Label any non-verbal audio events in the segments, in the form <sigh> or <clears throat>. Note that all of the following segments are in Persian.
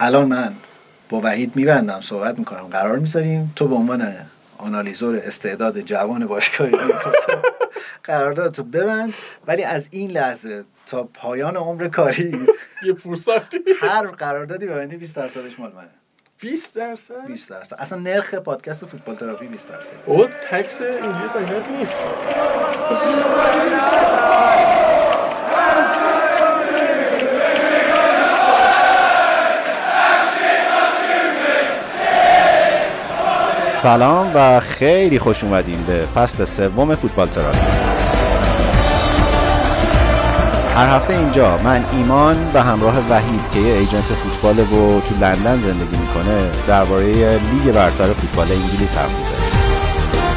الان من با وحید میبندم صحبت می‌کنم. قرار می‌ذاریم؟ تو به عنوان آنالیزور استعداد جوان باشگاه قرارداد تو ببند. ولی از این لحظه تا پایان عمر کاری <laughs> یه فرصتی هر قراردادی ببندی 20 درصدش مال منه. 20 درصد؟ 20 درصد. اصلا نرخ پادکست فوتبال تراپی 20 درصد او تکس انگلیس انقدر نیست. <laughs> سلام و خیلی خوش اومدیم به فصل سوم فوتبال تراپی هر هفته اینجا من ایمان و همراه وحید که یه ایجنت فوتبال و تو لندن زندگی می‌کنه درباره لیگ برتر فوتبال انگلیس حرف می‌زنیم.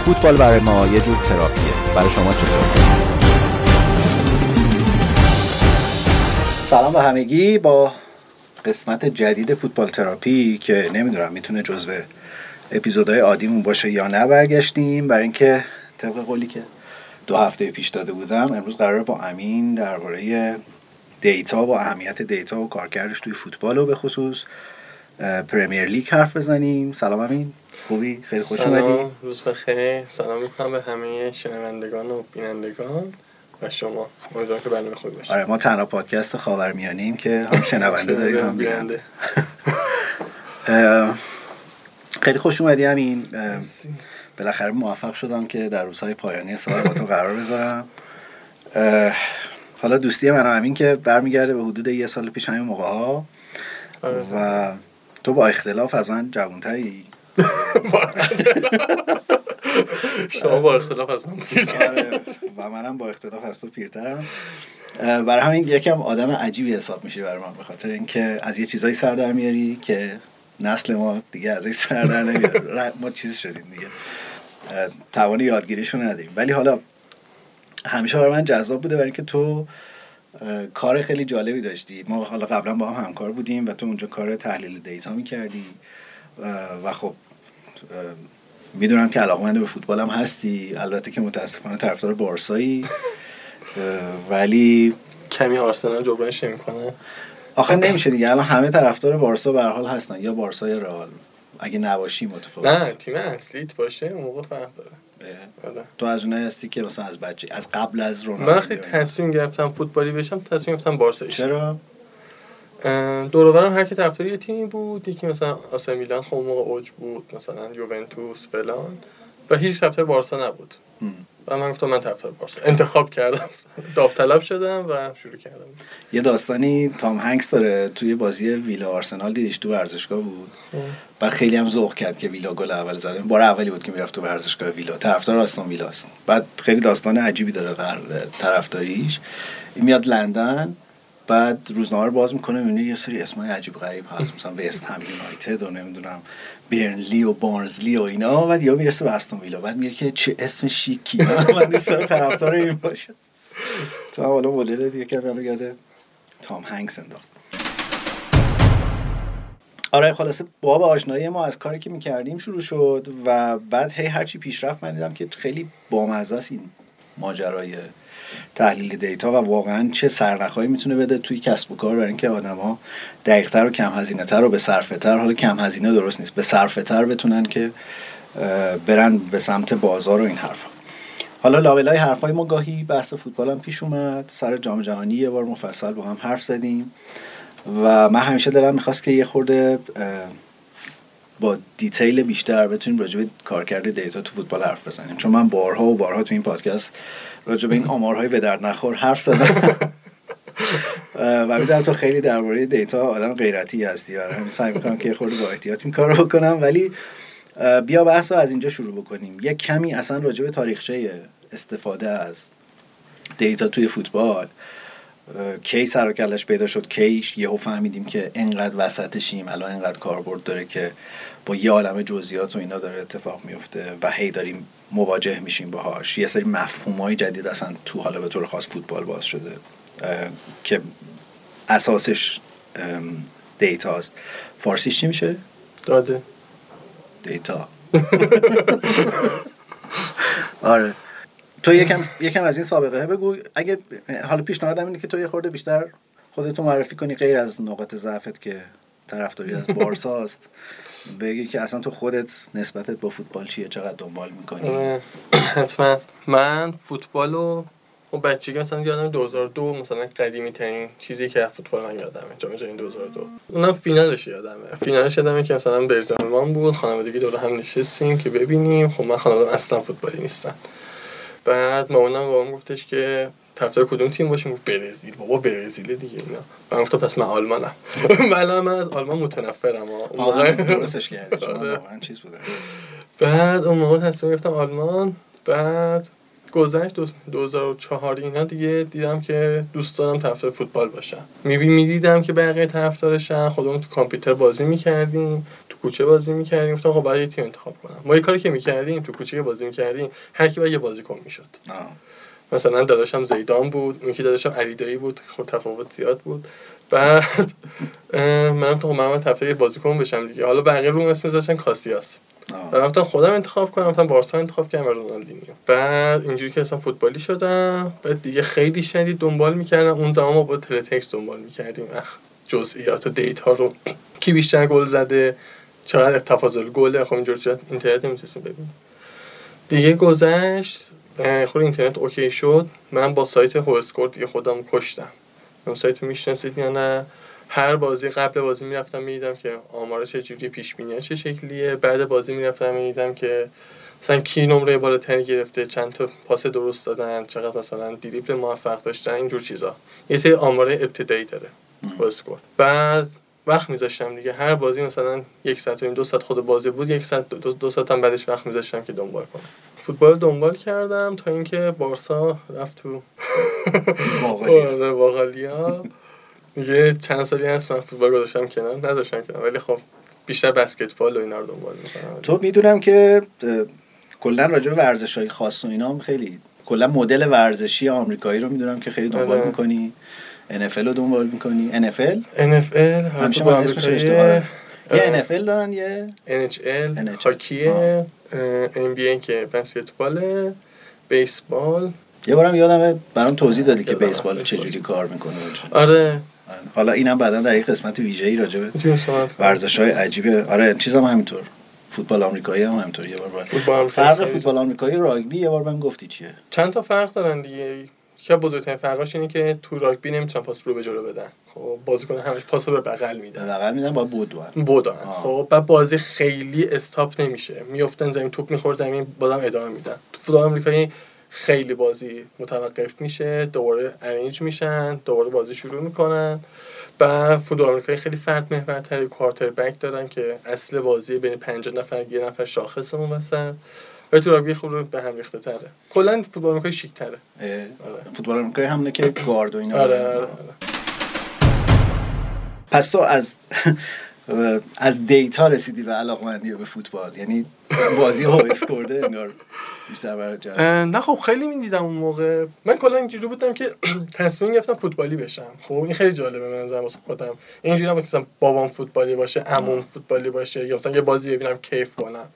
فوتبال برای ما یه جور تراپیه. برای شما چطور؟ سلام به همگی. با قسمت جدید فوتبال تراپی که نمی‌دونم می‌تونه جزو اپیزودهای عادیمون باشه یا نه برگشتیم. برای اینکه طبق قولی که دو هفته پیش داده بودم امروز قرار با امین درباره دیتا و اهمیت دیتا و کارکردش توی فوتبال و به خصوص پرمیر لیگ حرف بزنیم. سلام امین. خوبی؟ خیلی خوش اومدی. سلام روز بخیر. سلام می‌کنم به همه شنوندگان و بینندگان و شما. امیدوارم که برنامه خوبی باشه. آره ما تنها پادکست خاورمیانیم که هم <laughs> شنونده داریم هم بیننده. خیلی خوش اومدی همین بالاخره موفق شدم که در روزهای پایانی سال با تو قرار بذارم. حالا دوستی من و امین که برمیگرده به حدود یه سال پیش همین موقع ها. آره. و تو با اختلاف از من جوانتری. <laughs> شما با اختلاف از من آره و منم با اختلاف از تو پیرترم. برای همین یکم آدم عجیبی حساب میشه برای من به خاطر اینکه از یه چیزایی سر در میاری که نسل ما دیگه از این سر در نمیاره <laughs> ر- ما چیز شدیم دیگه. اه، توان یادگیریشو نداریم. ولی حالا همیشه برای من جذاب بوده برای اینکه تو کار خیلی جالبی داشتی. ما حالا قبلا با هم همکار بودیم و تو اونجا کار تحلیل دیتا می‌کردی. و خب می‌دونم که علاقمند به فوتبال هم هستی. البته که متاسفانه طرفدار بارسایی. ولی کمی آرسنال جبرانش نمی‌کنه. آخه نمیشه دیگه. الان همه طرفدار بارسا به هر حال هستن. یا بارسا یا رئال. اگه نباشی متفاوت نه تیم اصلیت باشه اون موقع فرق داره. آره. تو از اونایی هستی که مثلا از بچه از قبل از من رونالدو وقتی تصمیم گرفتم فوتبالی بشم تصمیم گرفتم بارسا. چرا؟ دور هر کی طرفدار یه تیمی بود یکی مثلا آسه میلان خب موقع اوج بود مثلا یوونتوس فلان. و هیچ طرفدار بارسا نبود. و من گفتم من طرفدار بارسا انتخاب کردم. <laughs> داوطلب شدم و شروع کردم. یه داستانی تام هنگس داره توی بازی ویلا آرسنال دیدیش تو ورزشگاه بود. بعد خیلی هم ذوق کرد که ویلا گل اول زده. بار اولی بود که می‌رفت تو ورزشگاه ویلا. طرفدار آستون ویلاست. بعد خیلی داستان عجیبی داره قرار طرفداریش. میاد لندن. بعد روزنامه رو باز می‌کنه می‌بینه یه سری اسمای عجیب غریب هست. مثلا وست هم یونایتد و نمی‌دونم برنلی و بارنزلی و اینا. بعد یا می‌رسه به استون ویلا بعد میگه که چه اسم شیکی. من دوست دارم طرفدار این باشه. تو حالا مدل دیگه که منو یاد تام هنگس انداخت. آره خلاصه باب آشنایی ما از کاری که می‌کردیم شروع شد و بعد هی هرچی پیشرفت من دیدم که خیلی بامزه است این ماجرای تحلیل دیتا و واقعا چه سرنخهایی می‌تونه بده توی کسب و کار برای اینکه آدما دقیقتر و کم هزینه تر و به صرفه تر حالا کم هزینه درست نیست به صرفه تر بتونن که برن به سمت بازار و این حرفا. حالا لابلای حرفای ما گاهی بحث فوتبال هم پیش اومد سر جام جهانی یه بار مفصل با هم حرف زدیم و من همیشه دلم می‌خواست که یه خورده با detail بیشتر بتونیم راجع به کارکرد دیتا تو فوتبال حرف بزنیم. چون من بارها و بارها تو این پادکست راجع به این آمارهای به درد نخور حرف زدم. <laughs> و می‌دونم تو خیلی درباره دیتا آدم غیرتی هستی و همین سعی می‌کنم که خورده با احتیاط این کار رو بکنم. ولی بیا بحث رو از اینجا شروع بکنیم. یه کمی اصلا راجع به تاریخچه استفاده از دیتا توی فوتبال کی سر کلش پیدا شد کیش یهو فهمیدیم که انقدر وسطشیم الان انقدر کاربرد داره که با یه عالم جزئیات و اینا داره اتفاق میفته و هی داریم مواجه میشیم باهاش. یه سری مفهوم های جدید اصلا تو حالا به طور خاص فوتبال باز شده که اساسش ام، دیتاست فارسیش چی میشه؟ داده. دیتا. <laughs> آره. تو یکم یکم از این سابقه بگو. اگه حالا پیشنهادم اینه که تو یه خورده بیشتر خودتو معرفی کنی غیر از نقاط ضعفت که طرفداری از بارساست بگی که اصلا تو خودت نسبتت با فوتبال چیه؟ چقدر دنبال می‌کنی. حتما. من فوتبال رو خب بچگی مثلا یادم 2002 مثلا قدیمی ترین چیزی که از فوتبال من یادمه. جام جهانی 2002 اونم فینالش یادمه. فینالش یادمه که مثلا برزمان بود. خانوادگی دور هم نشستیم که ببینیم. خب من خانواده اصلا فوتبالی نیستم. بعد مامانم بابام گفتش که طرفدار کدوم تیم باشیم گفت برزیل. بابا برزیل دیگه اینا. من گفتم پس من آلمانم. <laughs> ولی من از آلمان متنفرم اون موقع درستش کردی. آره. چیز بوده. بعد اون موقع تصمیم گرفتم آلمان. بعد گذشت دو- 2004 اینا دیگه دیدم که دوست دارم طرفدار فوتبال باشم. میبی می‌دیدم که بقیه طرفدارشن. خودمون تو کامپیوتر بازی می‌کردیم. تو کوچه بازی می‌کردیم. گفتم خب یه تیم انتخاب کنم. ما یه کاری که می‌کردیم تو کوچه بازی می‌کردیم هر کی باید یه بازیکن می‌شد. آه. مثلا داداشم زیدان بود اون یکی داداشم علیدایی بود خب تفاوت زیاد بود. بعد منم تو من طرفدار یه بازیکن بشم دیگه. حالا بقیه رو اسم میذاشتن کاسیاس. و رفتم خودم انتخاب کنم رفتم بارسا انتخاب کردم رونالدینیو. بعد اینجوری که اصلا فوتبالی شدم. بعد دیگه خیلی شدید دنبال می‌کردم. اون زمان ما با تله‌تکست دنبال می‌کردیم. اخ جزئیات و دیتا رو. کی بیشتر گل زده؟ چقدر تفاضل گله؟ خب اینجور اینترنت نمی‌تونستیم ببینیم. دیگه گذشت. خود اینترنت OK شد. من با سایت WhoScored دیگه خودم کشتم. اون سایت رو می‌شناسید یا نه؟ هر بازی قبل بازی می‌رفتم می‌دیدم که آمارا چه جوری پیش بینی چه شکلیه. بعد بازی می‌رفتم می‌دیدم که مثلا کی نمره بالاتری گرفته چند تا پاس درست دادن چقدر مثلا دریبل موفق داشتن اینجور چیزا. یه سری آمار ابتدایی داره اسکور بعد وقت میذاشتم دیگه. هر بازی مثلا یک ساعت و دو ساعت خود بازی بود یک ساعت دو, دو ساعت هم بعدش وقت میذاشتم که دنبال کنم. فوتبال دنبال کردم تا اینکه بارسا رفت تو باقالی. آره باقالیا. دیگه چند سالی هست من فوتبال گذاشتم کنار نذاشتم کنار. ولی خب بیشتر بسکتبال و اینا رو دنبال می‌کنم. تو می‌دونم که کلا راجع به ورزش های خاص و اینا هم خیلی کلا مدل ورزشی آمریکایی رو می‌دونم که خیلی دنبال آره. می‌کنی. NFL رو دنبال می‌کنی. NFL NFL همیشه من اسمش اشتباه یه NFL دارن یه NHL NHL. هاکیه. NBA که بسکتباله بیسبال یه بارم یادمه برام توضیح دادی که. بیسبال چجوری کار می‌کنه آره. حالا اینم بعدا در یک قسمت ویژه‌ای راجع به می‌تونیم صحبت کنیم. ورزش های عجیبه آره چیزم همینطور. فوتبال آمریکایی هم همینطور یه بار فرق فوتبال آمریکایی راگبی یه بار من گفتی چیه؟ چند تا فرق دارن دیگه؟ از بزرگترین فرقاش اینه که تو راگبی نمی‌تونن پاس رو به جلو بدن. خب بازیکن همش پاس رو به بغل میدن. بغل میدن با بودن آه. خب بعد بازی خیلی استاپ نمیشه. میافتن زمین توپ می‌خورد زمین بازم ادامه میدن. تو فوتبال آمریکایی خیلی بازی متوقف میشه دوباره ارنج میشن دوباره بازی شروع می‌کنن. و فوتبال آمریکایی خیلی فرد محورتر کوارتر بک دارن که اصل بازی بین 50 نفر یه نفر شاخص اون وسط و تو راگبی خود به هم ریخته تره. کلا فوتبال آمریکایی شیک تره. فوتبال آمریکایی همونه که گارد و اینا آره. آره, آره. پس تو از <laughs> از دیتا رسیدی به علاقمندی به فوتبال؟ یعنی بازی ها اسکورده انگار بیشتر نه خب خیلی می‌دیدم اون موقع. من کلا اینجوری بودم که <clears throat> تصمیم گرفتم فوتبالی بشم. خب این خیلی جالبه به نظرم واسه خودم. اینجوری نبود که بابام فوتبالی باشه عموم فوتبالی باشه یا مثلا یه بازی ببینم کیف کنم.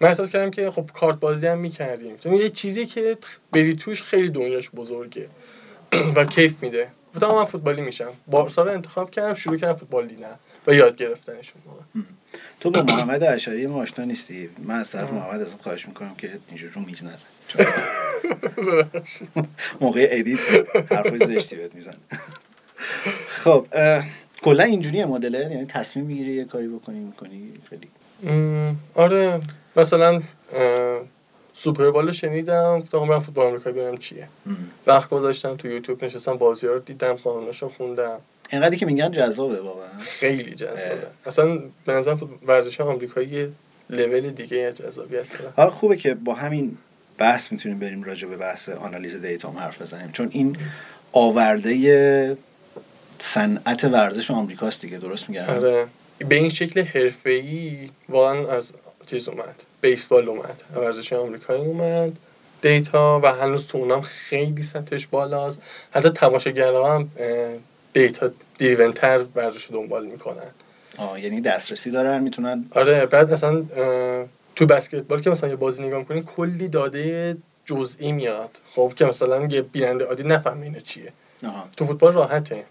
من احساس کردم که خب کارت بازی هم می‌کردیم. چون یه چیزی که بری توش خیلی دنیاش بزرگه <clears throat> و کیف میده. گفتم من فوتبالی میشم. بارسا رو انتخاب کردم شروع کردم فوتبال دیدن و یاد گرفتنشون. <clears throat> تو با محمد اشعری ما آشنا نیستی؟ من از طرف محمد ازت خواهش می‌کنم که اینجور رو میز نزن. چون <laughs> موقع edit حرفای زشتی بهت میزن <laughs> خب کلا اینجوریه مدله یعنی تصمیم می‌گیری یه کاری بکنی می‌کنی خیلی. آره. مثلا اه، Super Bowl رو شنیدم گفتم برم فوتبال آمریکایی ببینم چیه. وقت گذاشتم تو یوتیوب نشستم بازی رو دیدم قانوناشو خوندم. اینقدری که میگن جذابه واقعا. خیلی جذابه. اصلا به نظرم ورزش آمریکایی یه لول دیگه جذابیت داره حالا خوبه که با همین بحث می‌تونیم بریم راجع به بحث آنالیز دیتا هم حرف بزنیم چون این آورده صنعت ورزش آمریکاست دیگه درست میگم؟ آره. به این شکل حرفه‌ای واقعا از چیز اومد. بیسبال اومد. ورزش آمریکایی اومد. دیتا و هنوز تو اونم خیلی سطحش بالاست. حتی تماشاگرها هم دیتا دیرونتر ورزش دنبال می‌کنن. آه یعنی دسترسی دارن می‌تونن؟ آره بعد اصلا تو بسکتبال که مثلا یه بازی نگاه می‌کنی کلی داده جزئی میاد. خب که مثلا یه بیننده عادی نفهمه اینه چیه. آها. تو فوتبال راحته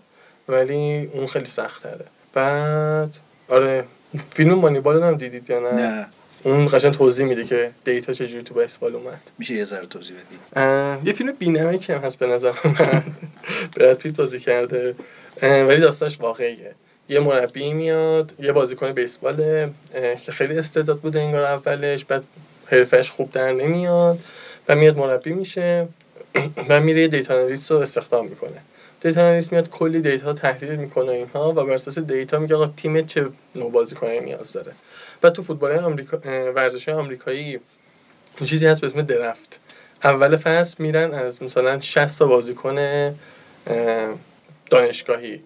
ولی اون خیلی سخت تره بعد آره فیلم مانیبال هم دیدید یا نه؟ نه. اون قشنگ توضیح میده که دیتا چجوری تو بیسبال اومد. میشه یه ذره توضیح بدی؟ یه فیلم بینمکی هم هست به نظر من. براد پیت بازی کرده. ولی داستانش واقعیه. یه مربی میاد یه بازیکن بیسباله اه، که خیلی استعداد بوده انگار اولش بعد حرفش خوب در نمیاد و میاد مربی میشه و میره یه data analyst رو استخدام می‌کنه. data analyst میاد کلی data تحلیل می‌کنه اینها و بر اساس data میگه آقا تیم چه نوع بازیکنی نیاز داره. و تو فوتبال آمریکا ورزش آمریکایی چیزی هست به اسم draft اول فصل میرن از مثلا 60 تا بازیکن اه، دانشگاهی.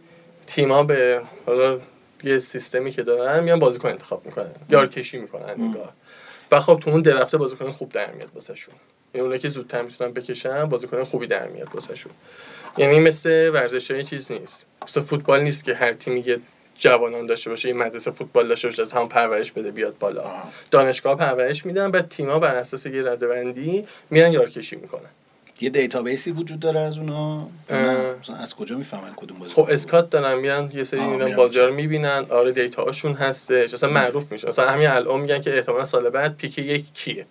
تیما به حالا یه سیستمی که دارن میان بازیکن انتخاب می‌کنن. یار کشی می‌کنن نگاه و خب تو اون درفته بازیکن خوب در میاد واسهشون. یعنی اونایی که زودتر می‌تونن بکشن بازیکن خوبی در میاد واسهشون. یعنی مثل ورزش های چیز نیست. مثل فوتبال نیست که هر تیمی یه جوانان داشته باشه یه مدرسه فوتبال داشته باشه از هم پرورش بده بیاد بالا. آه. دانشگاه پرورش میدن بعد تیما بر اساس یه ردبندی میرن یارکشی می‌کنن. یه database ی وجود داره از مثلا از کجا می‌فهمن کدوم بازی خب scout دارن میرن یه سری میرن میرن بازی رو می‌بینن. آره data هاشون هستش. اصلا معروف میشه. مثلا همین الان میگن که احتمالا سال بعد pick یک کیه.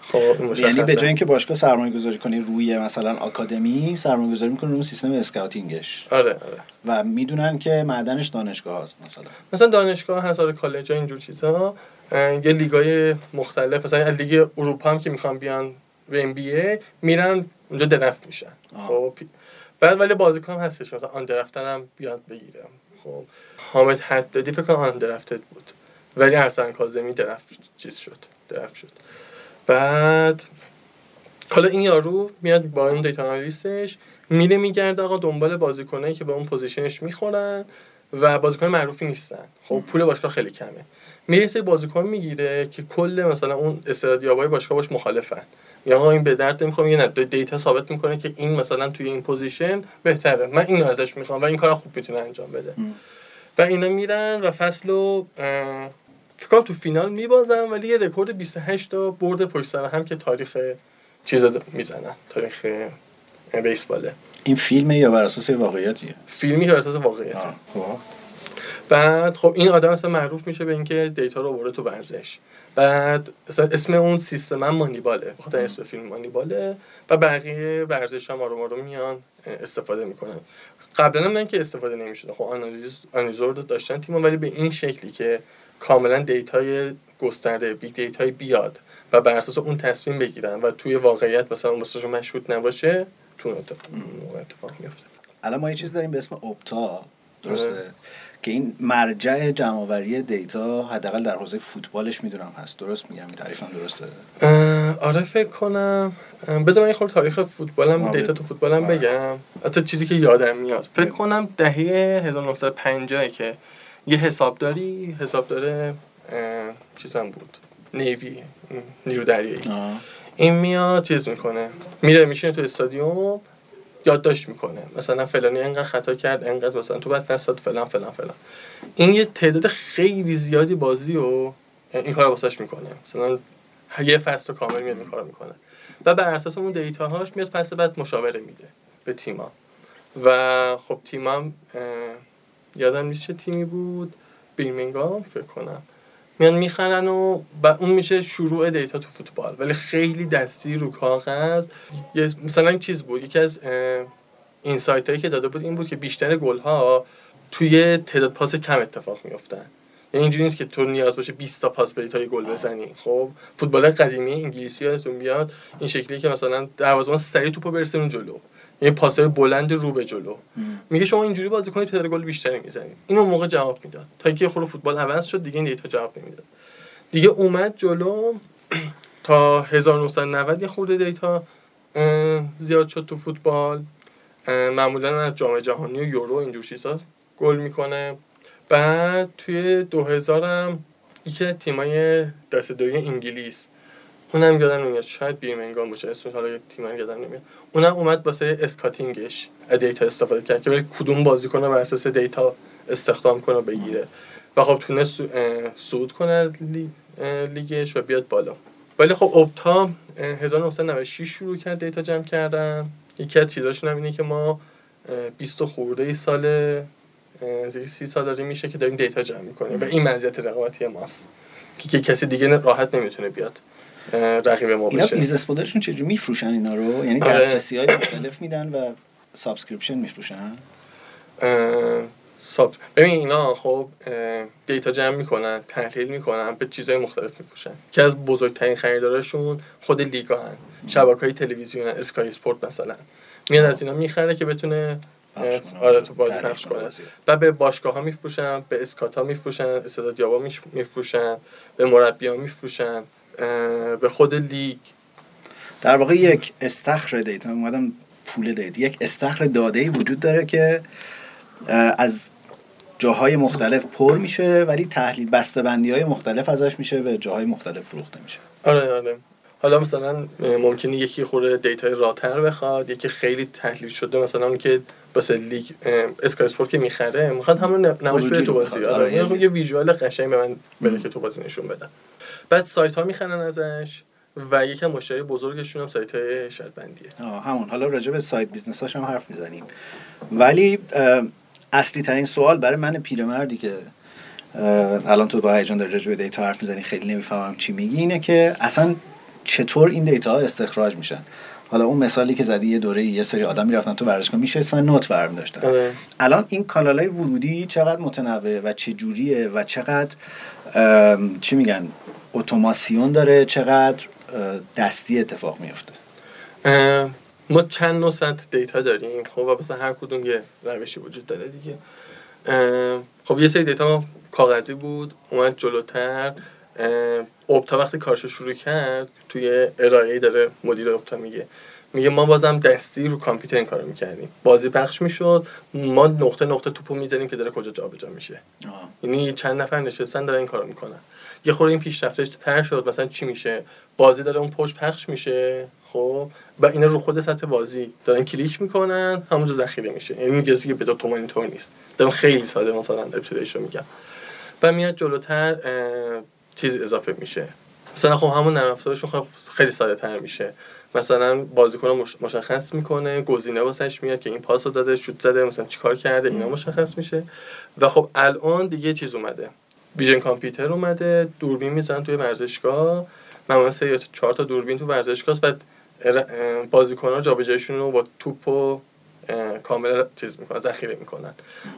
خب یعنی. به جای اینکه باشگاه سرمایه گذاری کنی روی مثلا آکادمی سرمایه گذاری می‌کنه روی سیستم scouting ش. آره آره. و می‌دونن که معدنش دانشگاه هست مثلا. مثلا دانشگاه هست آره کالج اینجور چیزها یه لیگای مختلف مثلا لیگ اروپا هم که می‌خوان بیان به NBA میرن اونجا draft میشن. خب بعد ولی بازیکن هم هستش مثلا undrafted هم بیاد بگیره خب حامد حدادی فکر کنم undrafted بود. ولی ارسلان کاظمی draft چیز شد draft شد. بعد حالا این یارو میاد با اون data analyst ش میره میگرده آقا دنبال بازیکنایی که به اون پوزیشنش می‌خورن و بازیکن معروفی نیستن. خب پول باشگاه خیلی کمه. میره یه سری بازیکن می‌گیره که کل مثلا اون استعدادیابای باشگاه باش مخالفن. یا آقا این به درد نمی‌خوره میگه نه data ثابت می‌کنه که این مثلا توی این پوزیشن بهتره. من اینو ازش می‌خوام و این کار خوب می‌تونه انجام بده. و اینا میرن و فصل رو اه، فکر تو فینال میبازن ولی یه رکورد 28 تا برد پشت سر هم که تاریخ چیز می‌زنن تاریخ بیسباله. این فیلمه یا بر اساس واقعیتیه؟ فیلمی که بر اساس واقعیته. آه. خب. بعد خب این آدم اصلا معروف میشه به اینکه data رو آورده تو ورزش. بعد اصلا اسم اون سیستم هم Moneyball ه. بخاطر اسم فیلم Moneyball ه و بقیه ورزش هم آروم آروم میان استفاده می‌کنن. قبلا هم نه که استفاده نمی‌شده خب آنالیز آنالیزور داشتن تیم ولی به این شکلی که کاملا data ی گسترده big data ی بیاد و بر اساس اون تصمیم بگیرن و توی واقعیت مثلا اون مشهود نباشه تو اتفاق, میفته الان ما یه چیز داریم به اسم اپتا درسته؟ آره. که این مرجع جمعآوری دیتا حداقل در حوزه فوتبالش می‌دونم هست. درست میگم؟ این تعریفم درسته؟ آره فکر کنم. بذار من یه خورده تاریخ فوتبالم آره. دیتا تو فوتبالم آره. بگم. حتی چیزی که یادم میاد. فکر. کنم دهه 1950 که یه حسابداری حسابدار چیزم بود. نیوی نیرو دریایی. این میاد چیز می‌کنه. میره میشینه تو استادیوم یادداشت می‌کنه. مثلا فلانی انقدر خطا کرد انقدر مثلا تو بعد نساد فلان فلان فلان. این یه تعداد خیلی زیادی بازی و این کار واسش می‌کنه. مثلا یه فصل رو کامل میاد این کار می‌کنه. و بر اساس اون دیتاهاش میاد فصل بعد مشاوره میده به تیما و خب تیمام یادم نیست چه تیمی بود. بیرمینگام فکر کنم. میان می‌خرن و و اون میشه شروع دیتا تو فوتبال. ولی خیلی دستی رو کاغذ. یه مثلا چیز بود. یکی از این سایت هایی که داده بود این بود که بیشتر گل ها توی تعداد پاس کم اتفاق میافتن. یعنی اینجوری نیست که تو نیاز باشه 20 تا پاس بدی تا یه گل بزنی. خب فوتبال قدیمی انگلیسی یادتون بیاد. این شکلی که مثلا دروازه‌بان سریع توپو برسونه جلو. یعنی پاسای بلند رو به جلو. میگه شما اینجوری بازی کنید تعداد گل بیشتری می‌زنید. اینو موقع جواب می‌داد. تا اینکه خود فوتبال عوض شد دیگه این دیتا جواب نمی‌داد. دیگه اومد جلو. <clears throat> تا 1990 یه خورده data زیاد شد تو فوتبال. معمولا از جام جهانی و یورو اینجور چیزا گل می‌کنه. بعد توی 2000 هم یکی تیمای دسته دوی انگلیس. اونم یادم نمیاد شاید بیرمنگام باشه اسمش حالا یه تیم یادم نمیاد. اونم اومد واسه scouting ش data استفاده کرد که برای کدوم بازیکن رو بر اساس data استخدام کنه بگیره. و خب تونست صعود کنه لیگش و بیاد بالا. ولی خب اه، 1996 شروع کرد data جمع کردن. یکی از چیزاشون هم اینه که ما اه، 20 و خورده ای سال نزدیک سی سال داریم میشه که داریم data جمع می‌کنیم و این مزیت رقابتی ماست. که کسی دیگه راحت نمی‌تونه بیاد. رقیب ما اینا بشه. business مدلشون چجوری میفروشن اینا رو؟ یعنی آره. دسترسی های مختلف میدن و subscription میفروشن؟ sub ببین اینا خب data جمع می‌کنن تحلیل می‌کنن به چیزهای مختلف میفروشن. که از بزرگترین خریدارشون خود لیگا هن شبکه های تلویزیون Sky Sport مثلا. میاد از اینا می‌خره که بتونه. آره تو بازی پخش کنه. و به باشگاه ها میفروشن به scout ها میفروشن استعدادیابا میفروشن به مربی ها میفروشن. به خود لیگ. در واقع یک استخر data اومدم pool data یک استخر داده ای وجود داره که از جاهای مختلف پر میشه ولی تحلیل بسته‌بندی های مختلف ازش میشه به جاهای مختلف فروخته میشه. آره آره. حالا مثلا ممکنه یکی خورده data ی raw تر بخواد یکی خیلی تحلیل شده مثلا اون که واسه لیگ Sky Sport که می‌خره می‌خواد همون نمایش بده تو بازی. آره آره، یه یعنی- یه visual قشنگ به من بده که تو بازی نشون بدم بعد سایت ها می‌خرن ازش و یکی هم مشتری بزرگشون هم سایت های شرط بندیه آه، همون. حالا راجع به سایت business هاش هم حرف می‌زنیم. ولی اصلی ترین سوال برای من پیرمردی که الان تو با هیجان داری راجع به data حرف می‌زنی خیلی نمی‌فهمم چی میگی اینه که اصلا چطور این data ها استخراج میشن. حالا اون مثالی که زدی یه دوره یه سری آدم می‌رفتن تو ورزشگاه میشستن note برمی داشتن. آره. الان این کانال های ورودی چقدر متنوع و چه جوریه و چقدر چی میگن اتوماسیون داره چقدر دستی اتفاق میفته ما چند نوع سطح دیتا داریم؟ خب و مثلا هر کدوم یه روشی وجود داره دیگه. خب یه سری دیتا کاغذی بود اومد جلوتر. اه، اپتا وقتی کارشو شروع کرد توی ارائه داره مدیر اپتا میگه. میگه ما بازم دستی رو کامپیوتر این کارو می‌کردیم. بازی پخش می‌شد ما نقطه نقطه توپو می‌زنیم که داره کجا جابجا میشه. یعنی چند نفر نشستن دارن این کارو می‌کنن. یه خورده این پیشرفتش تر شد. مثلا چی میشه؟ بازی داره اون پشت پخش میشه. خب؟ و اینا رو خود سطح بازی دارن کلیک می‌کنن همونجا ذخیره میشه. یعنی کسی که به دو اینطور نیست. دارم خیلی ساده مثلا ابتدایش رو میگم و میاد جلوتر چیز اضافه میشه. مثلا خب همون نرم افزارشون خب خیلی ساده تر میشه. مثلا بازیکن مشخص می‌کنه گزینه واسش میاد که این پاس رو داده شوت زده مثلا چیکار کرده اینا مشخص میشه. و خب الان دیگه چیز اومده. ویژن کامپیوتر اومده دوربین می‌زنن توی ورزشگاه. معمولا سه یا چهار تا دوربین تو ورزشگاه و بازیکن ها جابجاییشون رو با توپ و کامل چیز می‌کنن ذخیره می‌کنن.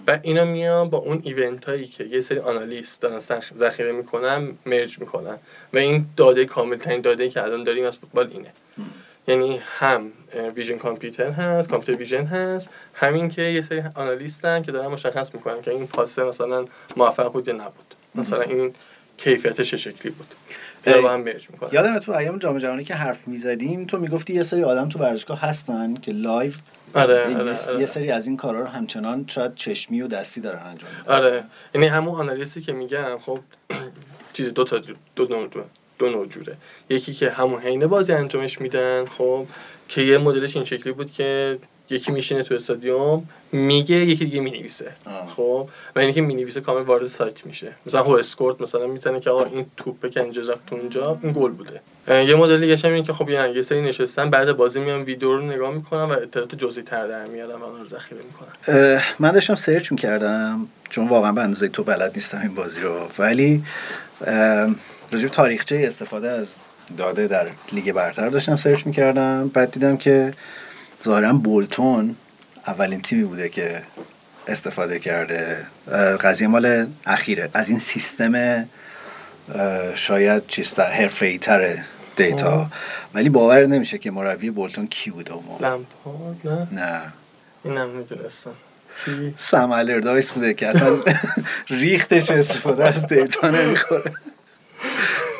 و اینا میان با اون ایونت هایی که یه سری آنالیست دارن ذخیره می‌کنن مرج می‌کنن. و این داده کامل ترین داده که الان داریم از فوتبال اینه. یعنی هم ویژن کامپیوتر هست کامپیوتر ویژن هست. همین که یه سری analyst ن که دارن مشخص می‌کنن که این پاسه مثلا موفق بود یا نبود. مثلا این کیفیتش چه شکلی بود؟ اینا با هم merge می‌کنن یادم تو ایام جام جهانی که حرف می‌زدیم تو می‌گفتی یه سری آدم تو ورزشگاه هستن که live آره یه- آره, یه آره. سری از این کارا رو همچنان شاید چشمی و دستی دارن انجام میدن. آره. یعنی همون analyst ی که میگم خب <clears throat> چیز دو تا دو نوع دو نوع جوره. یکی که همون حین بازی انجامش میدن خب که یه مدلش این شکلی بود که یکی میشینه تو استادیوم میگه یکی دیگه می‌نویسه. خب؟ و اینی که می‌نویسه کامل وارد سایت میشه. مثلا WhoScored مثلا می‌زنه که آقا این توپه که اینجا رفت تو اونجا این گل بوده. یه مدل دیگه هم اینه که خب یه یه سری نشستن بعد بازی میان ویدیو رو نگاه می‌کنن و اطلاعات جزئی تر در میارن و اون رو ذخیره می‌کنن. اه، من داشتم search می‌کردم چون واقعا به اندازه تو بلد نیستم این بازی رو. ولی به تاریخچه استفاده از داده در لیگ برتر داشتم search می‌کردم. بعد دیدم که ظاهرا بولتون اولین تیمی بوده که استفاده کرده. قضیه مال اخیره. از این سیستم شاید چیزتر حرفه‌ای تر دیتا. آه. ولی باور نمیشه که مربی بولتون کی بوده اون موقع نه. نه. اینم می‌دونستم. سم الردایس بوده که اصلا <laughs> ریختش به استفاده از دیتا نمی‌خوره.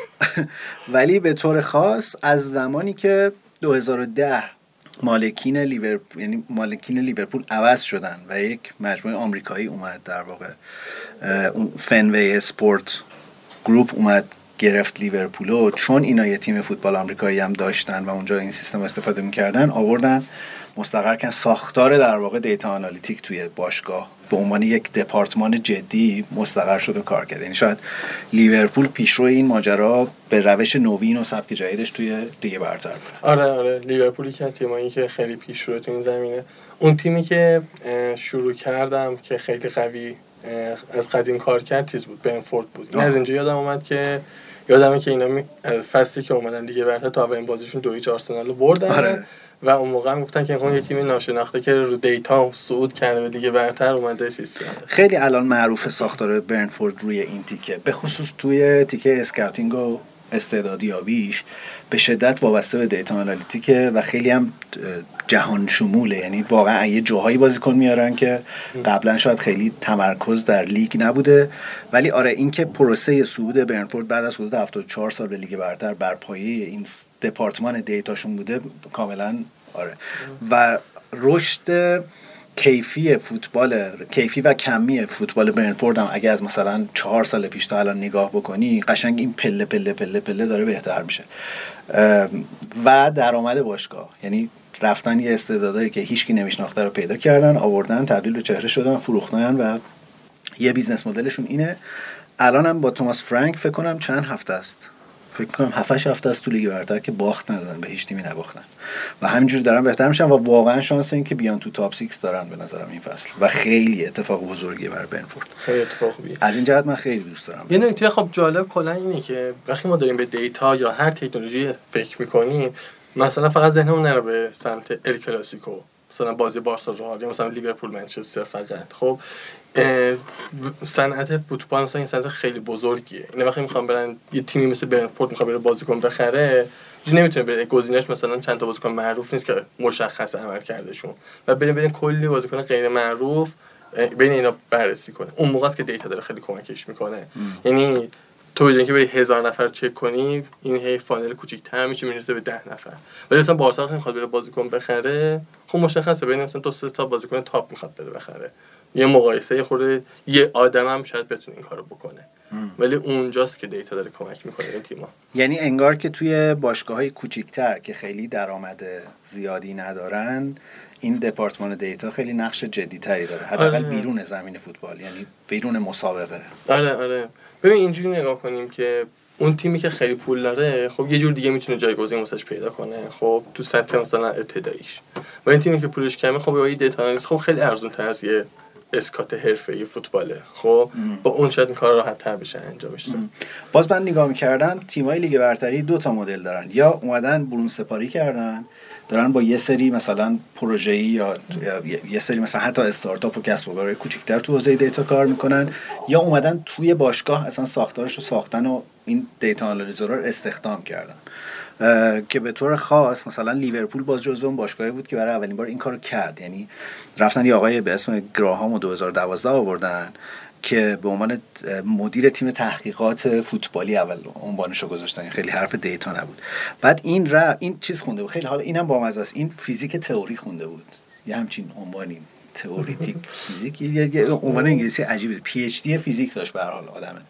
<laughs> ولی به طور خاص از زمانی که 2010 مالکین لیورپول یعنی مالکین لیورپول عوض شدن و یک مجموعه آمریکایی اومد در واقع. اون Fenway Sports Group اومد گرفت لیورپولو. چون اینا یه تیم فوتبال آمریکایی هم داشتن و اونجا این سیستم استفاده می‌کردن آوردن. مستقر کردن. ساختار در واقع data analytic توی باشگاه به عنوان یک دپارتمان جدی مستقر شد و کار کرد. یعنی شاید لیورپول پیشرو این ماجرا به روش نوین و سبک جدیدش توی لیگ برتر بود. آره آره. لیورپولی که از تیمایی که خیلی پیش رو تو این زمینه. اون تیمی که شروع کردم که خیلی قوی از قدیم کار کرد چیز بود؟ برنفورد بود. این از اینجا یادم اومد که یادمه که اینا. فصلی که اومدن دیگه برتر تا اولین بازیشون دو هیچ آرسنال رو بردن آره. و اون موقع هم گفتن که اون یه تیم ناشناخته که رو دیتا صعود کرده به دیگه برتر اومده چیز کرده خیلی الان معروف ساختار برنتفورد روی این تیکه به خصوص توی تیکه scouting و استعدادیابیش به شدت وابسته به data analytic ه و خیلی هم جهان شموله. یعنی واقعا یه جاهایی بازیکن میارن که قبلا شاید خیلی تمرکز در لیگ نبوده. ولی آره اینکه پروسه صعود برنتفورد بعد از حدود 74 سال به لیگ برتر بر پایه این دپارتمان دیتاشون بوده کاملا آره. و رشد کیفی فوتبال کیفی و کمی فوتبال برنتفورد هم اگه از مثلا چهار سال پیش تا الان نگاه بکنی قشنگ این پله پله پله پله داره بهتر میشه. و درآمد باشگاه. یعنی رفتن یه استعدادایی که هیچکی نمیشناخته رو پیدا کردن آوردن تبدیل به چهره شدن فروختن و یه business model شون اینه. الان هم با توماس فرانک فکر کنم چند هفته است. فکر کنم 7 هفته است تو لیگ برتر که باخت ندادن به هیچ تیمی نباختن. و همینجور دارن بهتر میشن و واقعا شانس این که بیان تو تاپ 6 دارن به نظرم این فصل. و خیلی اتفاق بزرگی برای بنفورد خیلی اتفاق خوبیه. از این جهت من خیلی دوست دارم. یه نکته خب جالب کلا اینه که وقتی ما داریم به دیتا یا هر تکنولوژی فکر می‌کنیم مثلا فقط ذهنمون نره به سمت ال کلاسیکو مثلا بازی بارسا یا مثلا لیورپول منچستر فقط. خب صنعت فوتبال مثلا این صنعت خیلی بزرگیه. این وقتی می‌خوام برن یه تیمی مثل برنفورد می‌خواد بره بازیکن بخره نمی‌تونه بره. گزینش مثلا چند تا بازیکن معروف نیست که مشخص عمل کردشون و بریم بریم کلی بازیکن غیر معروف بین اینا بررسی کنه اون موقع است که دیتا داره خیلی کمکش می‌کنه. یعنی تو به که بری هزار نفر چک کنی این هی فانل کوچیک‌تر میشه می‌رسه به ده نفر. ولی مثلا بارسا می‌خواد بره بازیکن بخره خب مشخصه. بین مثلا دو سه تا بازیکن تاپ می‌خواد بره بخره. یه مقایسه یه خورده یه آدم هم شاید بتونه این کارو بکنه. ولی اونجاست که دیتا داره کمک می‌کنه این تیما یعنی انگار که توی باشگاه های کوچیکتر که خیلی درآمد زیادی ندارن این دپارتمان دیتا خیلی نقش جدی تری داره. حداقل آره. بیرون زمین فوتبال یعنی بیرون مسابقه. آره آره. ببین اینجوری نگاه کنیم که اون تیمی که خیلی پول داره خب یه جور دیگه می‌تونه جایگزین واسش پیدا کنه. خب تو سطح مثلا ابتداییش. و این تیمی که پولش کمه خب با دیتا خب خیلی ارزون تر از یه اسکات حرفه فوتباله. خب با اون شاید این کار راحت تر بشه. انجامش باز من نگاه می‌کردم تیمای لیگ برتری دو تا مدل دارن. یا اومدن برون سپاری کردن دارن با یه سری مثلا پروژه‌ای یا, یه سری مثلا حتی استارتاپ و کسب و کارهای کوچیک‌تر تو حوزه دیتا کار می‌کنن یا اومدن توی باشگاه اصلا ساختارش رو ساختن و این data analyzer ها رو استخدام کردن. که به طور خاص مثلا لیورپول باز جزو اون باشگاهی بود که برای اولین بار این کارو کرد. یعنی رفتن یه آقای به اسم گراهام و 2012 آوردن که به عنوان مدیر تیم تحقیقات فوتبالی اول عنوانش رو گذاشتن. خیلی حرف دیتا نبود. بعد این را این چیز خونده بود. خیلی حالا اینم با است. این فیزیک تئوری خونده بود. یه همچین عنوانی. theoretic physics. یه عنوان انگلیسی عجیبه. PhD فیزیک داشت به هر حال آدمه.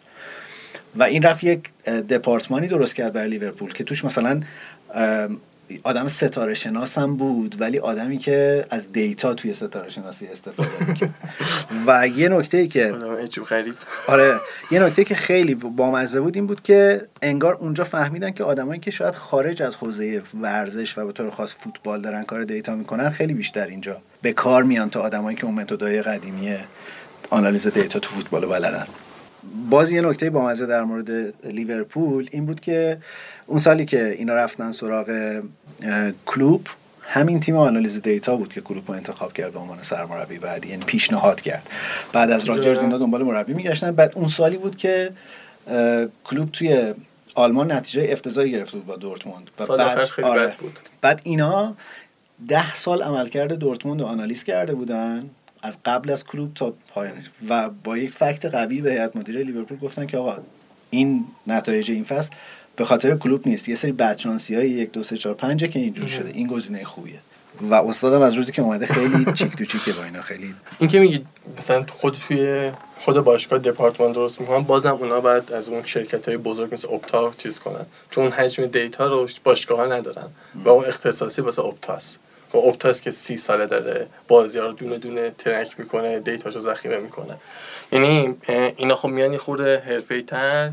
و این رفت یک دپارتمانی درست کرد برای لیورپول که توش مثلا آدم ستاره شناس هم بود ولی آدمی که از دیتا توی ستاره شناسی استفاده می‌کنه <laughs> و یه نکته ای که آره یه نکته که خیلی بامزه بود این بود که انگار اونجا فهمیدن که آدمایی که شاید خارج از حوزه ورزش و به طور خاص فوتبال دارن کار دیتا می‌کنن خیلی بیشتر اینجا به کار میان تا آدمایی که اون متدای قدیمی آنالیز دیتا تو فوتبال بلدن. باز یه نکته با مزه در مورد لیورپول این بود که اون سالی که اینا رفتن سراغ کلوب همین تیم آنالیز دیتا بود که کلوب رو انتخاب کرد به عنوان سرمربی بعدی یعنی پیشنهاد کرد. بعد از راجرز اینا دنبال مربی میگشتن. بعد اون سالی بود که کلوب توی آلمان نتیجه افتضاحی گرفته بود با دورتموند. و بعد خیلی آره. بد بود. بعد اینا ده سال عملکرد دورتموند رو آنالیز کرده بودن. از قبل از کلوب تا پایانش و با یک فکت قوی به هیئت مدیره لیورپول گفتن که آقا این نتایج این فصل به خاطر کلوپ نیست. یه سری بدشانسی های یک دو سه چهار پنجه که اینجور شده. این گزینه خوبیه. و استادم از روزی که اومده خیلی چیک تو چیکه با اینا خیلی. این که میگی مثلا خود توی خود باشگاه دپارتمان درست می‌کنن بازم اونا باید از اون شرکت های بزرگ مثل اپتا چیز کنن. چون حجم دیتا رو باشگاه ها ندارن و اون اختصاصی واسه اپتاست و اپتاس که سی ساله داره بازی ها رو دونه دونه track می‌کنه دیتاشو ذخیره می‌کنه. یعنی اینا خب میان خورده حرفه‌ای تر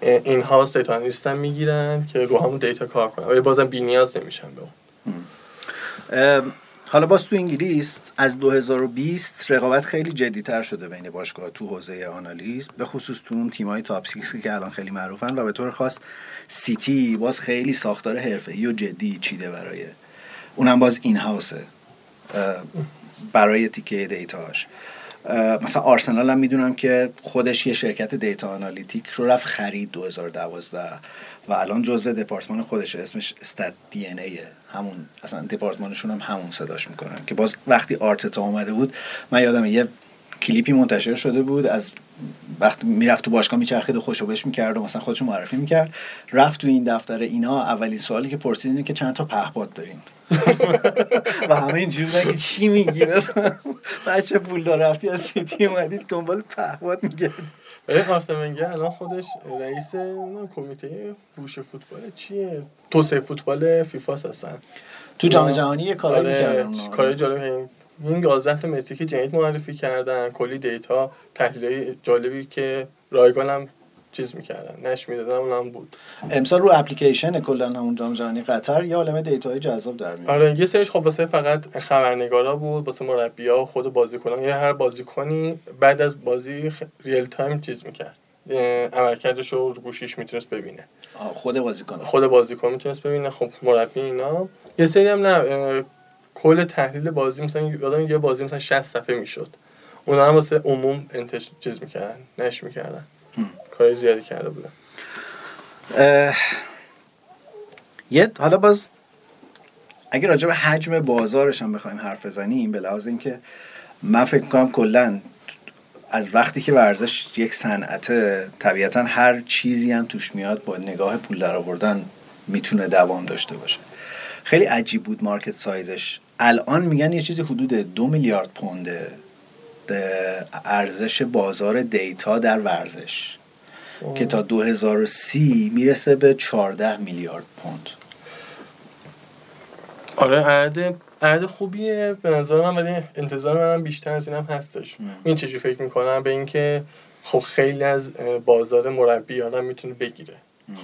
in-house دیتا می‌گیرن که رو همون دیتا کار کنن. ولی بازم بی نیاز نمیشن به اون. حالا باز تو انگلیس از 2020 رقابت خیلی جدیتر شده بین باشگاه تو حوزه آنالیز به خصوص تو اون تیمای top که الان خیلی معروفن و به طور خاص سیتی باز خیلی ساختار حرفه‌ای و جدی چیده برای اونم باز in-house ه برای تیکه دیتاش. مثلا آرسنال هم می‌دونم که خودش یه شرکت data analytic رو رفت خرید 2012 و الان جزء دپارتمان خودشه اسمش StatDNA همون اصلا دپارتمانشون هم همون صداش می‌کنن. که باز وقتی آرتتا اومده بود من یادم یه کلیپی منتشر شده بود از وقتی می‌رفت تو باشگاه میچرخید و خوشو بش می‌کرد و مثلا خودشو معرفی می‌کرد. رفت تو این دفتر اینا اولین سوالی که پرسید اینه که چند تا پهپاد دارین؟ و همه اینجوری که چی میگی؟ بچه پول دار رفتی از سیتی اومدید دنبال پهپاد میگرد آرسن الان خودش رئیس کمیته هوش فوتبال چیه؟ توسعه فوتبال فیفا هستن. تو جام جهانی یه کاری آره کار جالب این 11 تا metric جدید معرفی کردن کلی دیتا تحلیل جالبی که رایگان هم چیز می‌کردن نشون می‌دادن اونم بود. امسال رو اپلیکیشن کلا همون جام جهانی قطر یه عالمه دیتای جذاب در میاد آره یه سریش خب واسه فقط خبرنگارا بود واسه مربیا خود بازیکنان. یه هر بازیکنی بعد از بازی ریل تایم چیز می‌کرد. عملکردش رو گوشیش می‌تونست ببینه. خود بازیکن. خود بازیکن می‌تونست ببینه خب مربی اینا. یه سری هم نه کل تحلیل بازی مثلا یادم یه بازی مثلا 60 صفحه می‌شد. اونا هم واسه عموم انتش چیز می‌کردن نش می‌کردن. کاری زیادی کرده بودن. یه حالا باز اگه راجع به حجم بازارش هم بخوایم حرف بزنیم به لحاظ اینکه من فکر می‌کنم کلا از وقتی که ورزش یک صنعت طبیعتا هر چیزی هم توش میاد با نگاه پول در آوردن می‌تونه دوام داشته باشه. خیلی عجیب بود مارکت سایزش الان میگن یه چیزی حدود دو میلیارد پونده ارزش بازار دیتا در ورزش که تا 2030 می‌رسه به 14 میلیارد پوند. آره عدد عدد خوبیه به نظر من ولی انتظار منم بیشتر از اینم هستش. این چجوری فکر می‌کنم؟ به اینکه خب خیلی از بازار مربیان هم می‌تونه بگیره.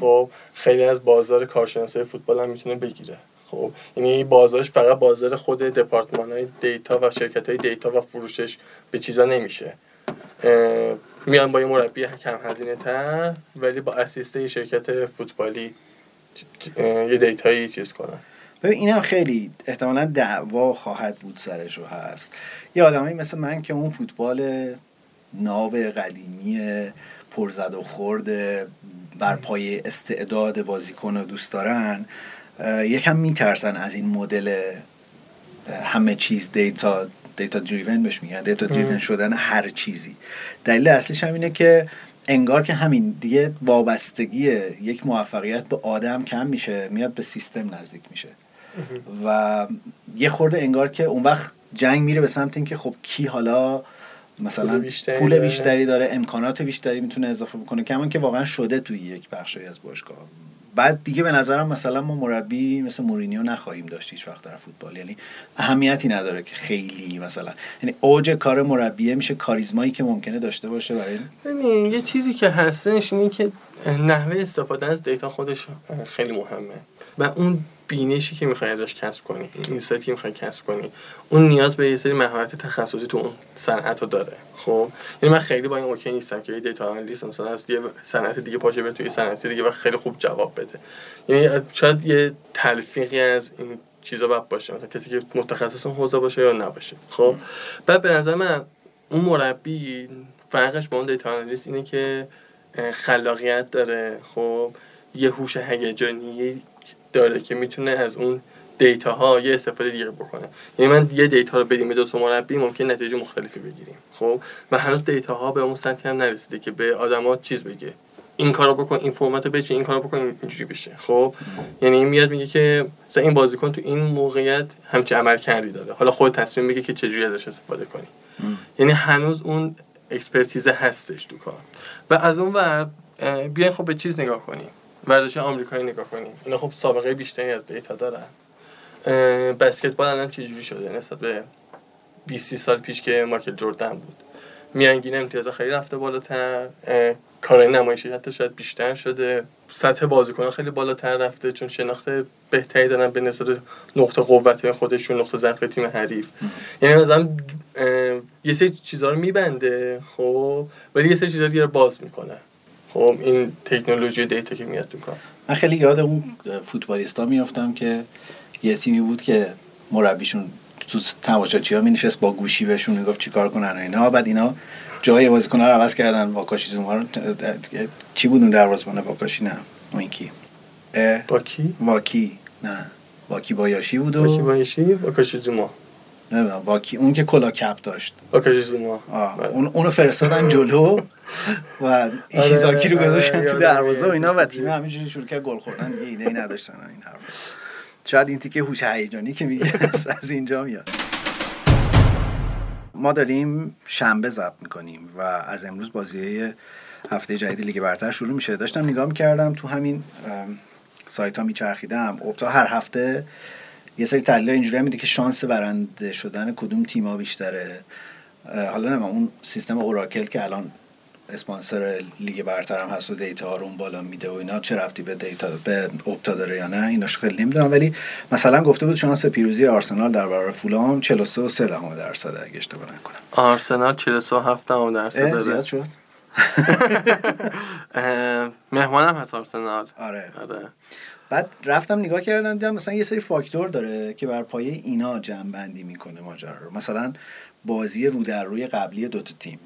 خب خیلی از بازار کارشناسای فوتبال هم می‌تونه بگیره. خب یعنی بازارش فقط بازار خود دپارتمان های دیتا و شرکت های دیتا و فروشش به چیزا نمیشه. میان با یه مربی کم هزینه تر ولی با اسیسته شرکت فوتبالی یه دیتایی چیز کنن. ببین اینم خیلی احتمالا دعوا خواهد بود سرش رو هست. یه آدمایی مثل من که اون فوتبال ناب قدیمی پرزد و خورد بر پای استعداد بازیکن رو دوست دارن یکم میترسن از این مدل همه چیز دیتا data driven بهش میگن. data driven شدن هر چیزی. دلیل اصلیش هم اینه که انگار که همین دیگه وابستگی یک موفقیت به آدم کم میشه میاد به سیستم نزدیک میشه. و یه خورده انگار که اون وقت جنگ میره به سمت اینکه خب کی حالا مثلا پول بیشتری, پول بیشتری داره. امکانات بیشتری می‌تونه اضافه بکنه کما اینکه واقعا شده توی یک بخشی از باشگاه. بعد دیگه به نظرم مثلا ما مربی مثل مورینیو نخواهیم داشت هیچ وقت در فوتبال. یعنی اهمیتی نداره که خیلی مثلا. یعنی اوج کار مربیه میشه کاریزمایی که ممکنه داشته باشه برای ببین یه چیزی که هستش اینه که نحوه استفاده از data خودش خیلی مهمه. و اون بینشی که می‌خوای ازش کسب کنی این که می‌خوای کسب کنی اون نیاز به یه سری مهارت تخصصی تو اون صنعت رو داره. خب؟ یعنی من خیلی با این okay نیستم که یه data analyst مثلا از یه صنعت دیگه پاشه بره توی صنعت دیگه و خیلی خوب جواب بده. یعنی شاید یه تلفیقی از این چیزا باید باشه مثلا کسی که متخصص اون حوزه باشه یا نباشه. خب؟ بعد به نظر من اون مربی فرقش با اون data analyst اینه که خلاقیت داره. خب؟ یه هوش هیجانی داره که می‌تونه از اون data ها یه استفاده دیگه بکنه. یعنی من یه data رو بدیم به دو مربی ممکن نتیجه مختلفی بگیریم. خب؟ و هنوز data ها به اون سطحی هم نرسیده که به آدما چیز بگه. این کارو بکن این فرمت بچین این کارو بکن اینجوری بشه. خب؟ یعنی میاد میگه که مثلا این بازیکن تو این موقعیت همچه عمل کردی داره. حالا خودت تصمیم بگیر که چجوری ازش استفاده کنی. یعنی هنوز اون expertise هستش تو کار. و از اون ور بیاین خب به چیز نگاه کنیم. ورزش آمریکایی نگاه کنیم اینا خب سابقه بیشتری از data دارن. بسکتبال الان چجوری شده؟ نسبت به 20 سال پیش که مایکل جردن بود. میانگین امتیاز خیلی رفته بالاتر. کارهای نمایشی حتی شاید بیشتر شده. سطح بازیکن خیلی بالاتر رفته چون شناخت بهتری دارن به نسبت نقطه قوت خودشون نقطه ضعف تیم حریف. یعنی مثلا یه سری چیزها رو میبنده خب ولی یه سری چیزها رو باز می‌کنه. خب این تکنولوژی دیتا که میاد تو کار. من خیلی یاد اون فوتبالیستا میافتم که یه تیمی بود که مربیشون تو تماشاچی ها می نشست با گوشی بهشون می‌گفت چیکار کنن اینا. بعد اینا جای بازیکن رو عوض کردن. واکاشی زوما رو چی بود اون دروازه‌بان؟ واکاشی نه. اون کی؟ واکی. واکی نه. واکی بایاشی بود و واکی بایاشی واکاشی زوما. نمی‌دونم واکی اون که کلا کپ داشت. واکاشی زوما. بله. اون اونو فرستادن جلو. و ایشیزاکی رو آره، گذاشتن تو دروازه و اینا و تیم همینجوری شروع کرد گل خوردن. دیگه ایده ای نداشتن این حرف شاید این تیکه هوش هیجانی که میگه از اینجا میاد. ما داریم شنبه ضبط می‌کنیم و از امروز بازی هفته جدید لیگ برتر شروع میشه. داشتم نگاه می‌کردم تو همین سایت ها میچرخیدم. تا هر هفته یه سری تحلیل اینجوری میده که شانس برنده شدن کدوم تیما بیشتره. حالا نه اون سیستم اوراکل که الان اسپانسر لیگ برتر هم هست و data ها رو اون بالا میده و اینا. چه ربطی به data به Opta داره یا نه ایناش خیلی نمی‌دونم. ولی مثلا گفته بود شانس پیروزی آرسنال در برابر فولام 43 و 3 دهم درصد اگه اشتباه نکنم. آرسنال 47 دهم درصد داره. زیاد شد. <laughs> مهمانم هست آرسنال. آره. آره. بعد رفتم نگاه کردم دیدم مثلا یه سری فاکتور داره که بر پایه اینا جمع بندی می‌کنه ماجرا رو. مثلا بازی رو در روی قبلی دوتا تیم.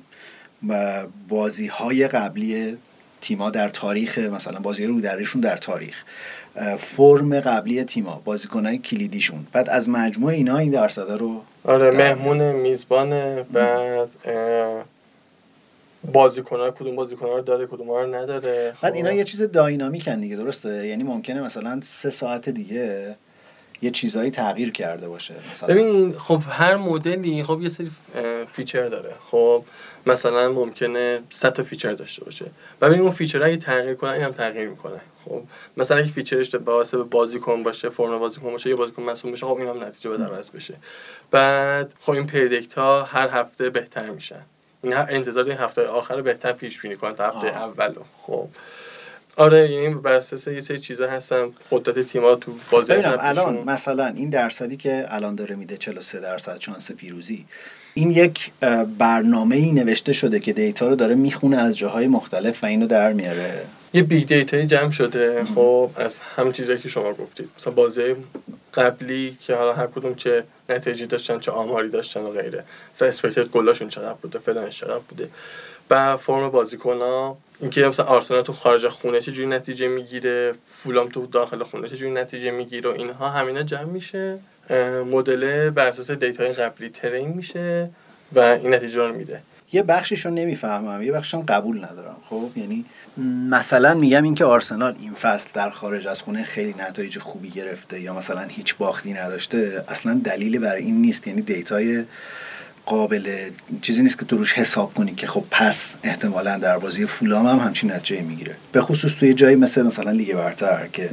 و بازی های قبلی تیما در تاریخ مثلا بازی رو درشون در تاریخ فرم قبلی تیما بازیکنهای کلیدیشون. بعد از مجموع اینا این درصده رو آره مهمون میزبان بعد بازیکن‌ها کدوم بازیکن‌ها رو داره کدوم رو نداره. بعد اینا خب. یه چیز dynamic ان دیگه درسته؟ یعنی ممکنه مثلا سه ساعت دیگه یه چیزایی تغییر کرده باشه. مثلا ببین خب هر مدلی خب یه سری feature داره. خب مثلا ممکنه 100 تا feature داشته باشه. و ببین اون feature اگه تغییر کنه اینم تغییر می‌کنه. خب مثلا اگه feature ش به واسه بازیکن باشه فرم بازیکن باشه یه بازیکن مصدوم بشه خب اینم نتیجه بده عوض بشه. بعد خب این predict ها هر هفته بهتر میشن. این انتظار این هفته آخر بهتر پیش بینی کنن تا هفته اولو خب آره یعنی بر اساس یه سری چیزا هستن. قدرت تیم‌ها تو بازی الان مثلا این درصدی که الان داره میده 43 درصد شانس پیروزی این یک برنامه ای نوشته شده که data رو داره می‌خونه از جاهای مختلف و اینو در میاره. یه big data یی جمع شده. خب از همین چیزایی که شما گفتید. مثلا بازی قبلی که حالا هر کدوم چه نتیجه داشتن چه آماری داشتن و غیره. مثلا expected goal اشون چقدر بوده فلانش چقدر بوده. و فرم بازیکن ها اینکه مثلا آرسنال تو خارج خونه چه نتیجه می‌گیره فولام تو داخل خونه چه نتیجه می‌گیره و اینها همینا جمع میشه. مدل بر اساس data ی قبلی train میشه و این نتیجه رو میده. یه بخشیشو نمی‌فهمم یه بخشم قبول ندارم خب؟ یعنی مثلا میگم اینکه آرسنال این فصل در خارج از خونه خیلی نتایج خوبی گرفته یا مثلا هیچ باختی نداشته اصلا دلیلی برای این نیست یعنی data ی قابل چیزی نیست که تو روش حساب کنی که خب پس احتمالا در بازی فولام هم همچین نتیجه می‌گیره. به خصوص توی جایی مثل مثلا لیگ برتر که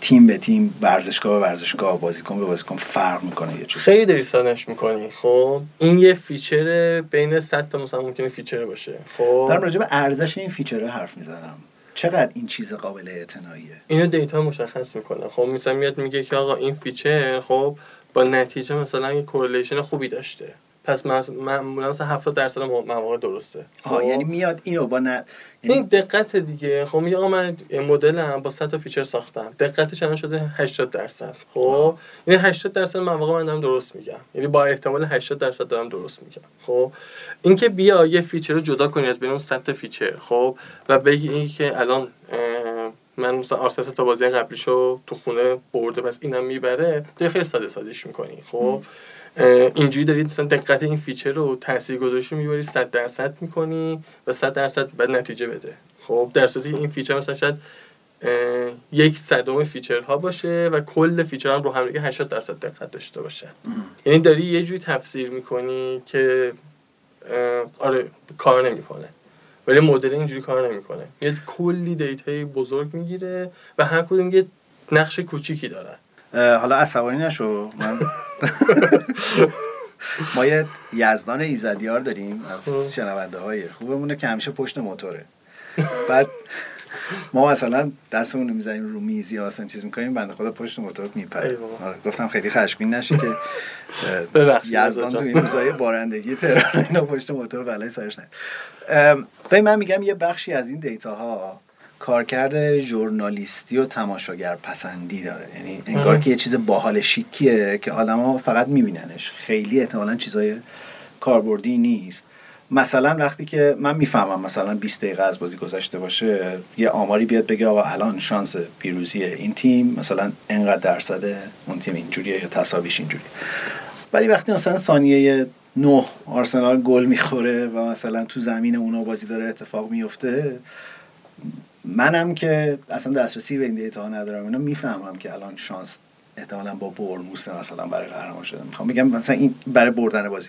تیم به تیم ورزشگاه به ورزشگاه بازیکن به بازیکن فرق می‌کنه یه چیز خیلی داری ساده‌ش می‌کنی. خب این یه feature بین 100 تا مثلا ممکنه feature باشه. خب. دارم راجع به ارزش این feature ه حرف می‌زنم. چقدر این چیز قابل اعتناییه؟ اینو data مشخص می‌کنه. خب مثلا میاد میگه که آقا این feature خب با نتیجه مثلا یه correlation خوبی داشته. پس معمولا مثلا 70 درصد مواقع درسته. آها خب؟ یعنی میاد اینو با یعنی... این دقت دیگه. خب میگه من مدلم با 100 تا feature ساختم. دقتش الان شده 80 درصد. خب؟ این یعنی 80 درصد مواقع من دارم درست میگم. یعنی با احتمال 80 درصد دارم درست میگم. خب؟ اینکه بیا یه feature رو جدا کنی از بین اون 100 تا feature. خب؟ و بگی که الان من مثلا آرسنال تا بازی قبلیشو تو خونه برده پس اینم می‌بره خیلی ساده سازیش می‌کنی. خب؟ اینجوری دارید مثلا دقت این feature رو تاثیر گذاشته می‌بری 100 درصد می‌کنی و 100 درصد بعد نتیجه بده. خب در صورتی این feature مثلا شاید یک صدم feature ها باشه و کل feature هم رو هم دیگه 80 درصد دقت داشته باشه. یعنی داری یه جوری تفسیر می‌کنی که آره کار نمی‌کنه. ولی مدل اینجوری کار نمی‌کنه. یه کلی data ی بزرگ می‌گیره و هر کدوم یه نقش کوچیکی داره حالا عصبانی نشو. من <laughs> ما یه یزدان ایزدیار داریم از. شنونده های خوبمونه که همیشه پشت موتوره. بعد ما مثلا دستمون رو می‌زنیم رو میز یا اصلا چیز می‌کنیم بنده خدا پشت موتور میپره. آره گفتم خیلی خشمگین نشی که یزدان تو این روزای بارندگی تهران اینا پشت موتور بلای سرش نه. من میگم یه بخشی از این دیتا ها کارکرد ژورنالیستی و تماشاگر پسندی داره. یعنی انگار که یه چیز باحال شیکیه که آدما فقط میبیننش. خیلی احتمالا چیزای کاربردی نیست. مثلا وقتی که من می‌فهمم مثلا 20 دقیقه از بازی گذشته باشه یه آماری بیاد بگه آقا الان شانس پیروزی این تیم مثلا انقدر درصده اون تیم اینجوریه یا تصاویش اینجوری ولی وقتی مثلا ثانیه نه آرسنال گل می‌خوره و مثلا تو زمین اونا بازی داره اتفاق میفته منم که اصلا دسترسی به این دیتا ندارم. اینا می‌فهمم که الان شانس احتمالا با برموس مثلا برای قهرمان شده. می‌خوام میگم مثلا این برای بردن بازی.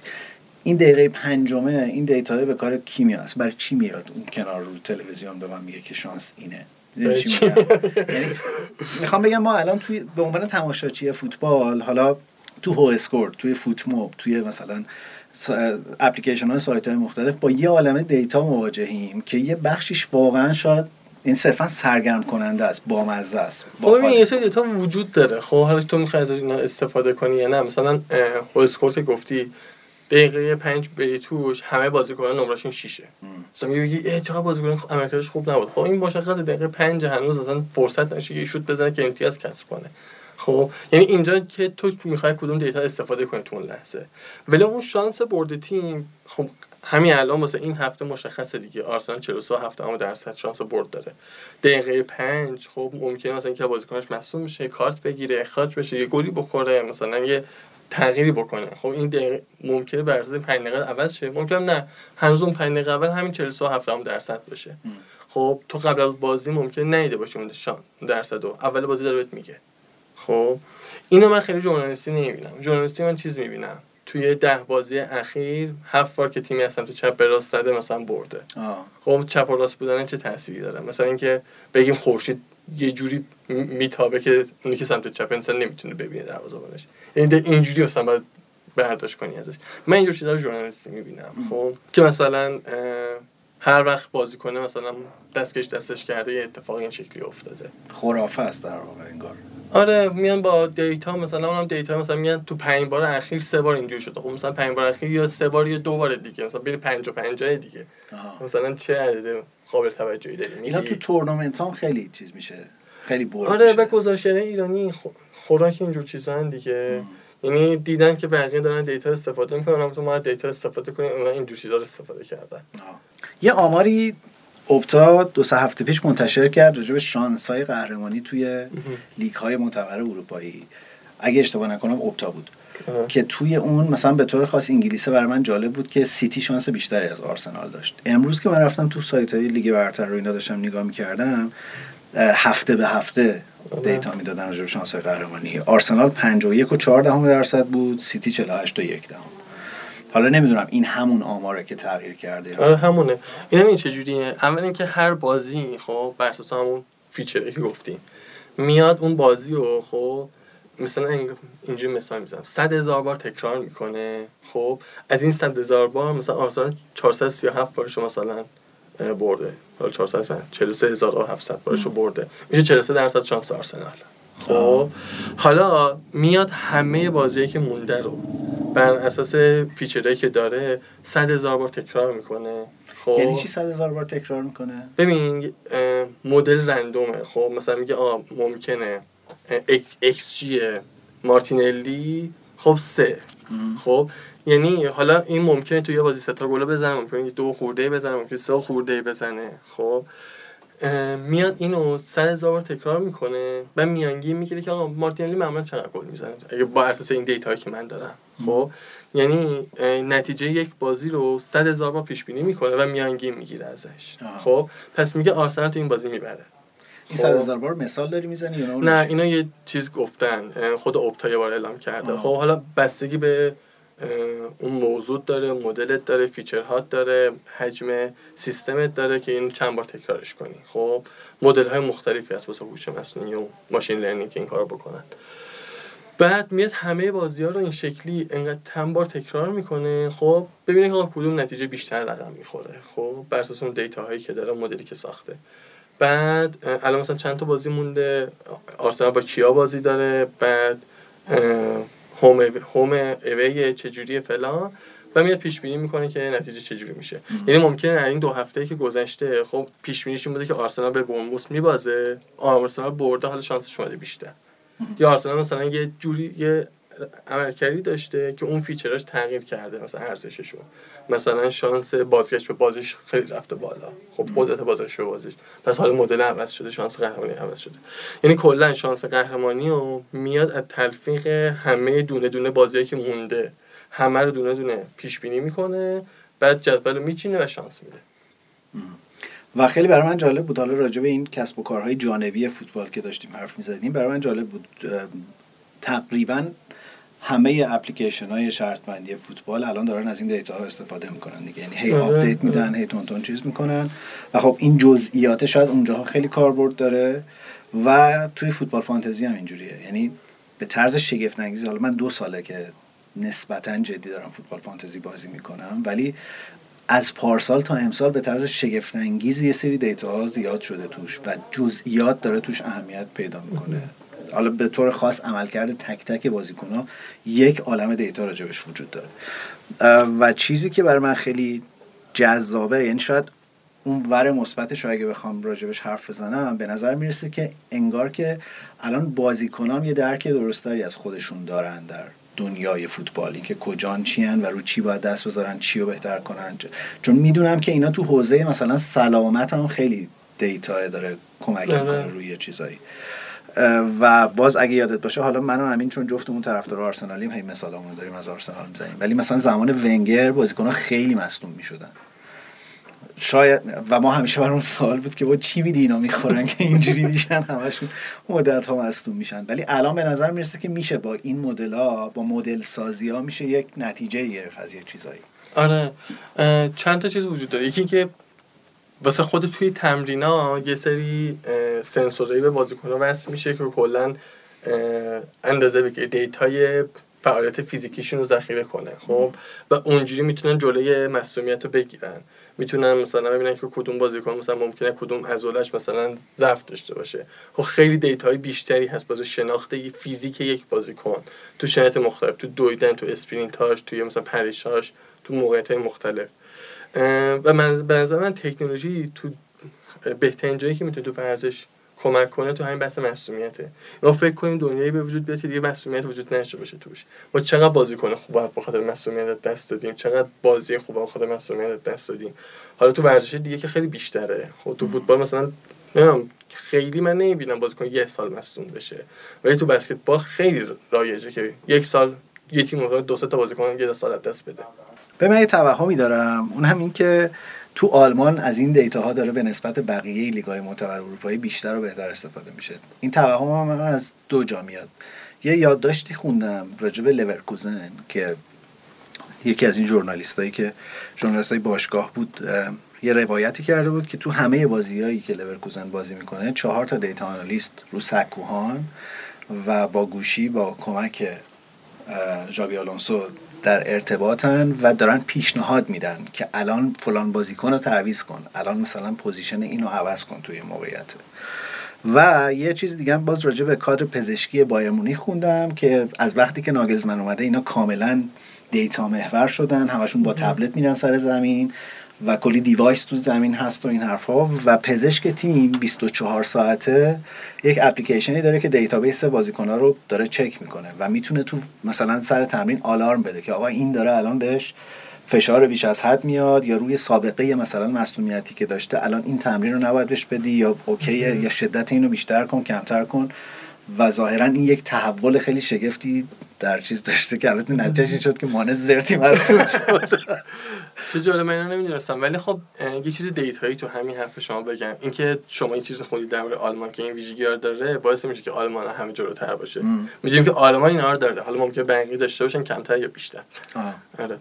این دقیقه پنجمه این data به کار کی میاد؟ برای چی میاد اون کنار رو تلویزیون به من میگه که شانس اینه؟ یعنی می‌خوام بگم ما الان توی به عنوان تماشاچی فوتبال حالا تو WhoScored توی FotMob توی مثلا اپلیکیشن های سایت های مختلف با یه عالم data مواجهیم که یه بخشیش واقعا شاید این صرفا سرگرم کننده است بامزه است با خب یه سری data وجود داره. خب حالا تو می‌خوای از اینا استفاده کنی یا نه؟ مثلا اسکورت گفتی دقیقه پنج بری توش همه بازیکنان نمراشون شیشه. مثلا میگی ای چقدر بازیکن عملکردش خوب نبود. خب این مشخص دقیقه پنج هنوز اصلا فرصت نشه یه شوت بزنه که امتیاز کسب کنه. خب یعنی اینجا که تو می‌خوای کدوم data استفاده کنی تو اون لحظه. ولی اون شانس برد تیم خب همین الان واسه این هفته مشخصه دیگه. آرسنال 43 هفته اما درصد شانس برد داره. دقیقه پنج خب ممکنه مثلا اینکه بازیکنش مصدوم بشه کارت بگیره اخراج بشه یه گلی بخوره مثلا یه تغییری بکنه. خب این دقیقه ممکنه بر اساس 5 دقیقه عوض شه. ممکنه نه. هنوز اون 5 دقیقه اول همین 43 هفته درصد بشه. خب تو قبل از بازی ممکنه نیده باشی اون درصد اول بازی داره بهت میگه. خب اینو من خیلی ژورنالیستی نمی‌بینم. ژورنالیستی من چیز می‌بینم. توی ده بازی اخیر هفت بار که تیمی اصلا تو چپ به راست زده مثلا برده. خب چپ و راست بودن چه تأثیری داره؟ مثلا اینکه بگیم خورشید یه جوری میتابه که اونی که سمت چپ انسان نمی‌تونه ببینه دروازه‌بانش یعنی اینجوری اصلا باید برداشت کنی ازش. من اینجور چیزا ژورنالیستی می‌بینم. خب که مثلا هر وقت بازی کنه مثلا دستکش دستش کرده یه اتفاق این شکلی افتاده. خرافه است در واقع انگار. آره میان با data مثلا اونم data مثلا میان تو پنج بار اخیر سه بار اینجوری شده. خب مثلا پنج بار اخیر یا سه بار یا دو بار دیگه مثلا بین پنج و پنجاه دیگه. آه. مثلا چه عدد قابل توجهی داری؟ اینا تو تورنمنت هم خیلی چیز میشه. خیلی برد آره و گزارشگر ایرانی خوراک اینجور چیزا دیگه. یعنی دیدن که بقیه دارن data استفاده می‌کنن تو ما data استفاده کنیم اونا اینجور چیزا رو استفاده کردن. یه آماری اپتا دو سه هفته پیش منتشر کرد راجع به شانس های قهرمانی توی لیگ های معتبر اروپایی. اگه اشتباه نکنم اپتا بود. که توی اون مثلا به طور خاص انگلیسه برای من جالب بود که سیتی شانس بیشتری از آرسنال داشت. امروز که من رفتم تو سایت های لیگ برتر رو اینا داشتم نگاه می‌کردم هفته به هفته data می‌دادن راجع به شانس قهرمانی. آرسنال 51 و 4 دهم درصد بود سیتی 48 و 1 دهم حالا نمی‌دونم این همون آماره که تغییر کرده آره همونه. این این چجوریه؟ اول اینکه هر بازی خب بر اساس همون feature ی که گفتیم میاد اون بازی رو خب مثلا اینجوری مثال می‌زنم. 100 هزار بار تکرار می‌کنه خب از این 100 هزار بار مثلا آرسنال 437 بارش مثلا برده. حالا 400 43700 بارشو برده. میشه 43 درصد شانس آرسنال. خب. حالا میاد همه بازی که مونده رو. بر اساس feature هایی که داره 100 هزار بار تکرار می‌کنه. خب. یعنی چی 100 هزار بار تکرار می‌کنه؟ ببین مدل random ه. خب مثلا میگه آ ممکنه. ایکس جی مارتینلی خب سه. خب یعنی حالا این ممکنه تو یه بازی سه تا گل بزنه ممکنه دو خورده بزنه ممکنه سه خورده بزنه. خب میاد اینو صد هزار بار تکرار می‌کنه و میانگین می‌گیره که آقا مارتینلی معمولا چقدر گل می‌زنه؟ اگه بر اساس این data که من دارم. خب؟ یعنی نتیجه یک بازی رو صد هزار بار پیش بینی می‌کنه و میانگین می‌گیره ازش. خب؟ پس میگه آرسنال تو این بازی می‌بره. این صد هزار بار مثال داری می‌زنی نه؟ اینا یه چیز گفتن. خود اپتا یه بار اعلام کرده. خب حالا بستگی به اون موضوع داره مدلت داره feature هات داره حجم سیستمت داره که اینو چند بار تکرارش کنی. خب مدل های مختلفی هست واسه هوش مصنوعی و machine learning که این کارو بکنن. بعد میاد همه بازی ها رو این شکلی انقدر چند بار تکرار می‌کنه خب ببینه که کدوم نتیجه بیشتر رقم می‌خوره. خب بر اساس اون data هایی که داره مدلی که ساخته. بعد الان مثلا چند تا بازی مونده. آرسنال با کیا بازی داره؟ بعد home home away چجوری فلان و میاد پیش بینی می‌کنه که نتیجه چجوری میشه. یعنی ممکنه این دو هفته که گذشته خب پیش بینیش این بوده که آرسنال به بورنموث میبازه آرسنال برده حالا شانسش اومده بیشتر. یا آرسنال مثلا یه جوری یه عملکردی داشته که اون فیچراش تغییر کرده مثلا ارزششو. مثلا شانس بازگشت به بازیش خیلی رفته بالا. خب قدرت بازش به بازیش. پس حالا مدل عوض شده شانس قهرمانی عوض شده. یعنی کلا شانس قهرمانی رو میاد از تلفیق همه دونه دونه بازیایی که مونده. همه رو دونه دونه پیش بینی می‌کنه بعد جدول رو میچینه و شانس میده. و خیلی برای من جالب بود. حالا راجع به این کسب و کارهای جانبی فوتبال که داشتیم حرف می‌زدیم برای من جالب بود. تقریبا همه اپلیکیشن های شرطبندی فوتبال الان دارن از این data ها استفاده می‌کنن دیگه. یعنی هی update آره. میدن هی تون تون چیز می‌کنن. و خب این جزئیات شاید اونجاها خیلی کاربرد داره و توی فوتبال فانتزی هم اینجوریه. یعنی به طرز شگفت انگیز حالا من دو ساله که نسبتا جدی دارم فوتبال فانتزی بازی می‌کنم ولی از پارسال تا امسال به طرز شگفت انگیز یه سری data ها زیاد شده توش و جزئیات داره توش اهمیت پیدا می‌کنه. حالا به طور خاص عملکرد تک تک بازیکن ها یک عالم دیتا راجبش وجود داره. و چیزی که برای من خیلی جذابه یعنی شاید اون ور مثبتش اگه بخوام راجبش حرف بزنم به نظر می‌رسه که انگار که الان بازیکنام یه درک درستری از خودشون دارن در دنیای فوتبالی که کجان چیان و رو چی باید دست بذارن چی رو بهتر کنن. چون می‌دونم که اینا تو حوزه مثلا سلامت هم خیلی دیتا داره کمک می‌کنه آره. روی چیزایی. و باز اگه یادت باشه حالا من همین چون جفتمون طرفدار آرسنالیم هی مثالمون داریم از آرسنال می‌زنیم. ولی مثلا زمان ونگر بازیکن‌ها خیلی مصدوم می‌شدن. شاید و ما همیشه برام سوال بود که با چی میدی اینا می‌خورن که اینجوری میشن همشون مدت ها مصدوم میشن. ولی الان به نظر می‌رسه که میشه با این مدل ها با مدل سازی ها میشه یک نتیجه گرفت از یه چیزایی. آره چند تا چیز وجود داره. یکی که واسه خود توی تمرینا یه سری سنسورایی به بازیکن‌ها وصل میشه که کلا اندازه بگیره data ی فعالیت فیزیکیشون رو ذخیره کنه خب؟ و اونجوری می‌تونن جلوی مصدومیت رو بگیرن. می‌تونن مثلا ببینن که کدوم بازیکن مثلا ممکنه کدوم عضلش مثلا ضعف داشته باشه. خب خیلی data ی بیشتری هست واسه شناخت فیزیک یک بازیکن. تو شرایط مختلف تو دویدن تو اسپرینتاش تو مثلا پریشاش تو موقعیت مختلف. و من به نظر من تکنولوژی تو بهترین جایی که می‌تونه تو ورزش کمک کنه تو همین بحث مسئولیته ما فکر کنیم دنیایی به وجود بیاد که دیگه مسئولیت وجود نشه باشه توش. ما چقدر بازیکن خوب به خاطر مسئولیت دست دادیم چقدر بازی خوب به خاطر مسئولیت دست دادیم. حالا تو ورزش دیگه که خیلی بیشتره. خب تو فوتبال مثلا نمی‌دونم خیلی من نمی‌بینم بازیکن یه سال مصدوم بشه. ولی تو بسکتبال خیلی رایجه که یک سال یه تیم دو تا بازیکن یه سال از دست بده. به من یه توهمی دارم. اون هم این که تو آلمان از این data ها داره به نسبت بقیه لیگای معتبر اروپایی بیشتر و بهتر استفاده میشه. این توهم هم از دو جا میاد. یه یادداشتی خوندم راجع به لورکوزن که یکی از این ژورنالیستایی که ژورنالیستای باشگاه بود یه روایتی کرده بود که تو همه بازیهایی که لورکوزن بازی می‌کنه چهار تا data analyst رو سکوهان و با گوشی با کمک ژابی آلونسو در ارتباطن و دارن پیشنهاد میدن که الان فلان بازیکن رو تعویض کن. الان مثلا position اینو عوض کن توی موقعیت. و یه چیز دیگه باز راجع به کادر پزشکی بایرن مونیخ خوندم که از وقتی که ناگلزمن اومده اینا کاملا data محور شدن همشون با تبلت میرن سر زمین. و کلی device تو زمین هست و این حرفا و پزشک تیم 24 ساعته یک اپلیکیشنی داره که database بازیکن‌ها رو داره چک می‌کنه و می‌تونه تو مثلا سر تمرین آلارم بده که آقا این داره الان بهش فشار بیش از حد میاد یا روی سابقه مثلا مصدومیتی که داشته الان این تمرین رو نباید بهش بدی یا okay ه یا شدت اینو بیشتر کن کمتر کن و ظاهرا این یک تحول خیلی شگفتی در چیز داشته که البته نتیجه شد که مانه زرتی مصدوم شد. چه جالب من نمی‌دونستم. ولی خب یه چیز دیتایی تو همین حرف شما بگم. اینکه شما این چیز خوندید در مورد آلمان که این ویژگی داره باعث میشه که آلمان همه جلوتر باشه. می‌دونیم که آلمان اینا رو داره. حالا ممکنه بنگی داشته باشن کمتر یا بیشتر. آره.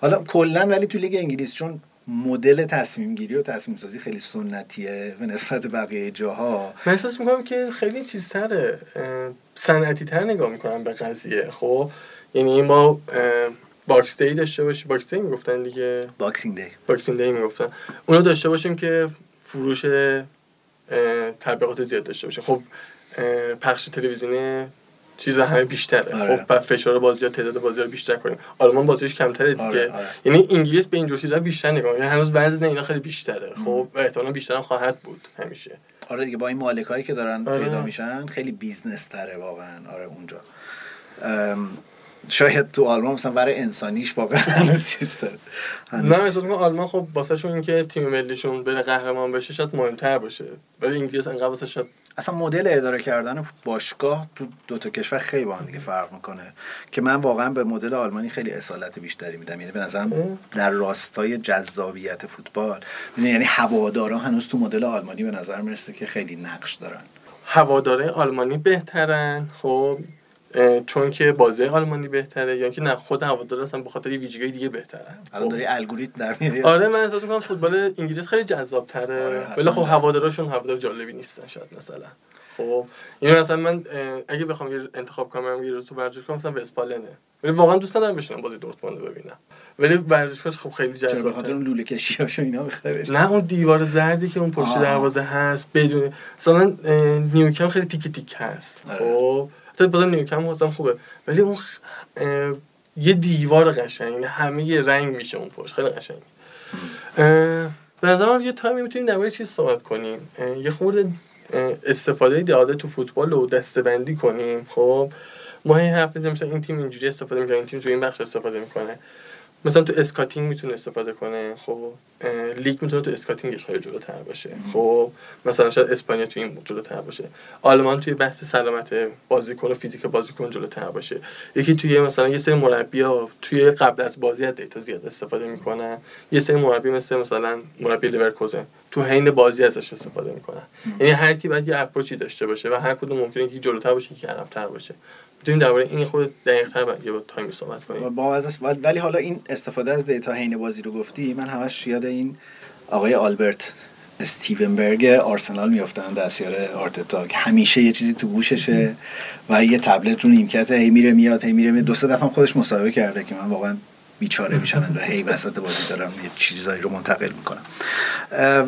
حالا کلا ولی تو لیگ انگلیس چون مدل تصمیم گیری و تصمیم سازی خیلی سنتیه به نسبت بقیه جاها. من احساس می‌کنم که خیلی چیزتره صنعتی تر نگاه می‌کنم به قضیه. خب یعنی ما box day داشته باشیم box day می‌گفتن دیگه. boxing day. boxing day می‌گفتن. اونو داشته باشیم که فروش تبلیغات زیاد داشته باشه خب پخش تلویزیونی چیز همه بیشتره. آره. خب بعد فشار بازی ها تعداد بازی ها بیشتر کنیم. آلمان بازیش کمتره دیگه. آره. آره. یعنی انگلیس به اینجور چیزا بیشتر نگاه یعنی هنوز وزن اینا خیلی بیشتره. خب احتمالاً بیشتر خواهد بود همیشه. آره دیگه با این مالکایی که دارن آره. پیدا میشن خیلی business تره واقعا. آره اونجا. شاید تو آلمان مثلا برای انسانیش واقعا <laughs> هنوز چیز داره. نه مثلا آلمان خب واسه شون اینکه تیم ملیشون بره قهرمان بشه شاید مهمتر باشه. ولی انگلیس انقدر واسه شاید اصلا مدل اداره کردن باشگاه تو دو تا کشور خیلی با هم دیگه فرق می‌کنه. که من واقعا به مدل آلمانی خیلی اصالت بیشتری میدم. یعنی به نظرم در راستای جذابیت فوتبال. یعنی هوادارا هنوز تو مدل آلمانی به نظر می‌رسه که خیلی نقش دارن. هواداره آلمانی بهترن؟ خب چون که بازی آلمانی بهتره یا که نه خود هوادار اصلا به خاطر ویژگی دیگه بهتره الان داری الگوریتم در میاری. آره من احساس می‌کنم فوتبال انگلیس خیلی جذاب تره آره ولی خب هوادارشون هوادار جالبی نیستن شاید مثلا. خب این مثلا من اگه بخوام یه انتخاب کنم یه تو ورزش کنم مثلا وستفالنه ولی واقعا دوست ندارم بشینم بازی دورتموند ببینم. ولی ورزشگاه خب خیلی جذاب به خاطر اون لوله کشیاشو اینا بخره نه اون دیوار زردی که اون پشت دروازه هست بدون. مثلا نیوکمپ خیلی تیکه تیکه هست. آره. خب. حتی بازم نیوکمپ هم خوبه. ولی اون یه دیوار قشنگ یعنی همه یه رنگ میشه اون پشت خیلی قشنگ. به نظر یه تایمی می‌تونیم در چیز صحبت کنیم. یه خورده استفاده داده تو فوتبال رو دسته‌بندی کنیم خب؟ ما این حرف مثلا این تیم اینجوری استفاده می‌کنه این تیم تو این بخش استفاده می‌کنه. مثلا تو scouting می‌تونه استفاده کنه خب. لیگ می‌تونه تو scouting ش خیلی جلوتر باشه. خب. مثلا شاید اسپانیا تو این جلوتر باشه. آلمان توی بحث سلامت بازیکن و فیزیک بازیکن جلوتر باشه. یکی توی مثلا یه سری مربی ها توی قبل از بازی از دیتا زیاد استفاده می‌کنن. یه سری مربی مثل مثلا مربی لورکوزن تو حین بازی ازش استفاده می‌کنن. یعنی هر کی باید یه approach ی داشته باشه و هر کدوم ممکنه یکی جلوتر باشه یکی عقب‌تر باشه. می‌تونیم درباره این خود دقیق‌تر یه تایم صحبت کنیم. با ولی حالا این استفاده از دیتا حین بازی رو گفتی من همش یاد این آقای آلبرت استیونبرگ آرسنال میافتن دستیار آرتتا همیشه یه چیزی تو گوششه و یه تبلت رو نیمکت هی میره میاد هی میره دو سه دفعه خودش مصاحبه کرده که من واقعا بیچاره میشن و هی وسط بازی دارم یه چیزایی رو منتقل می‌کنم.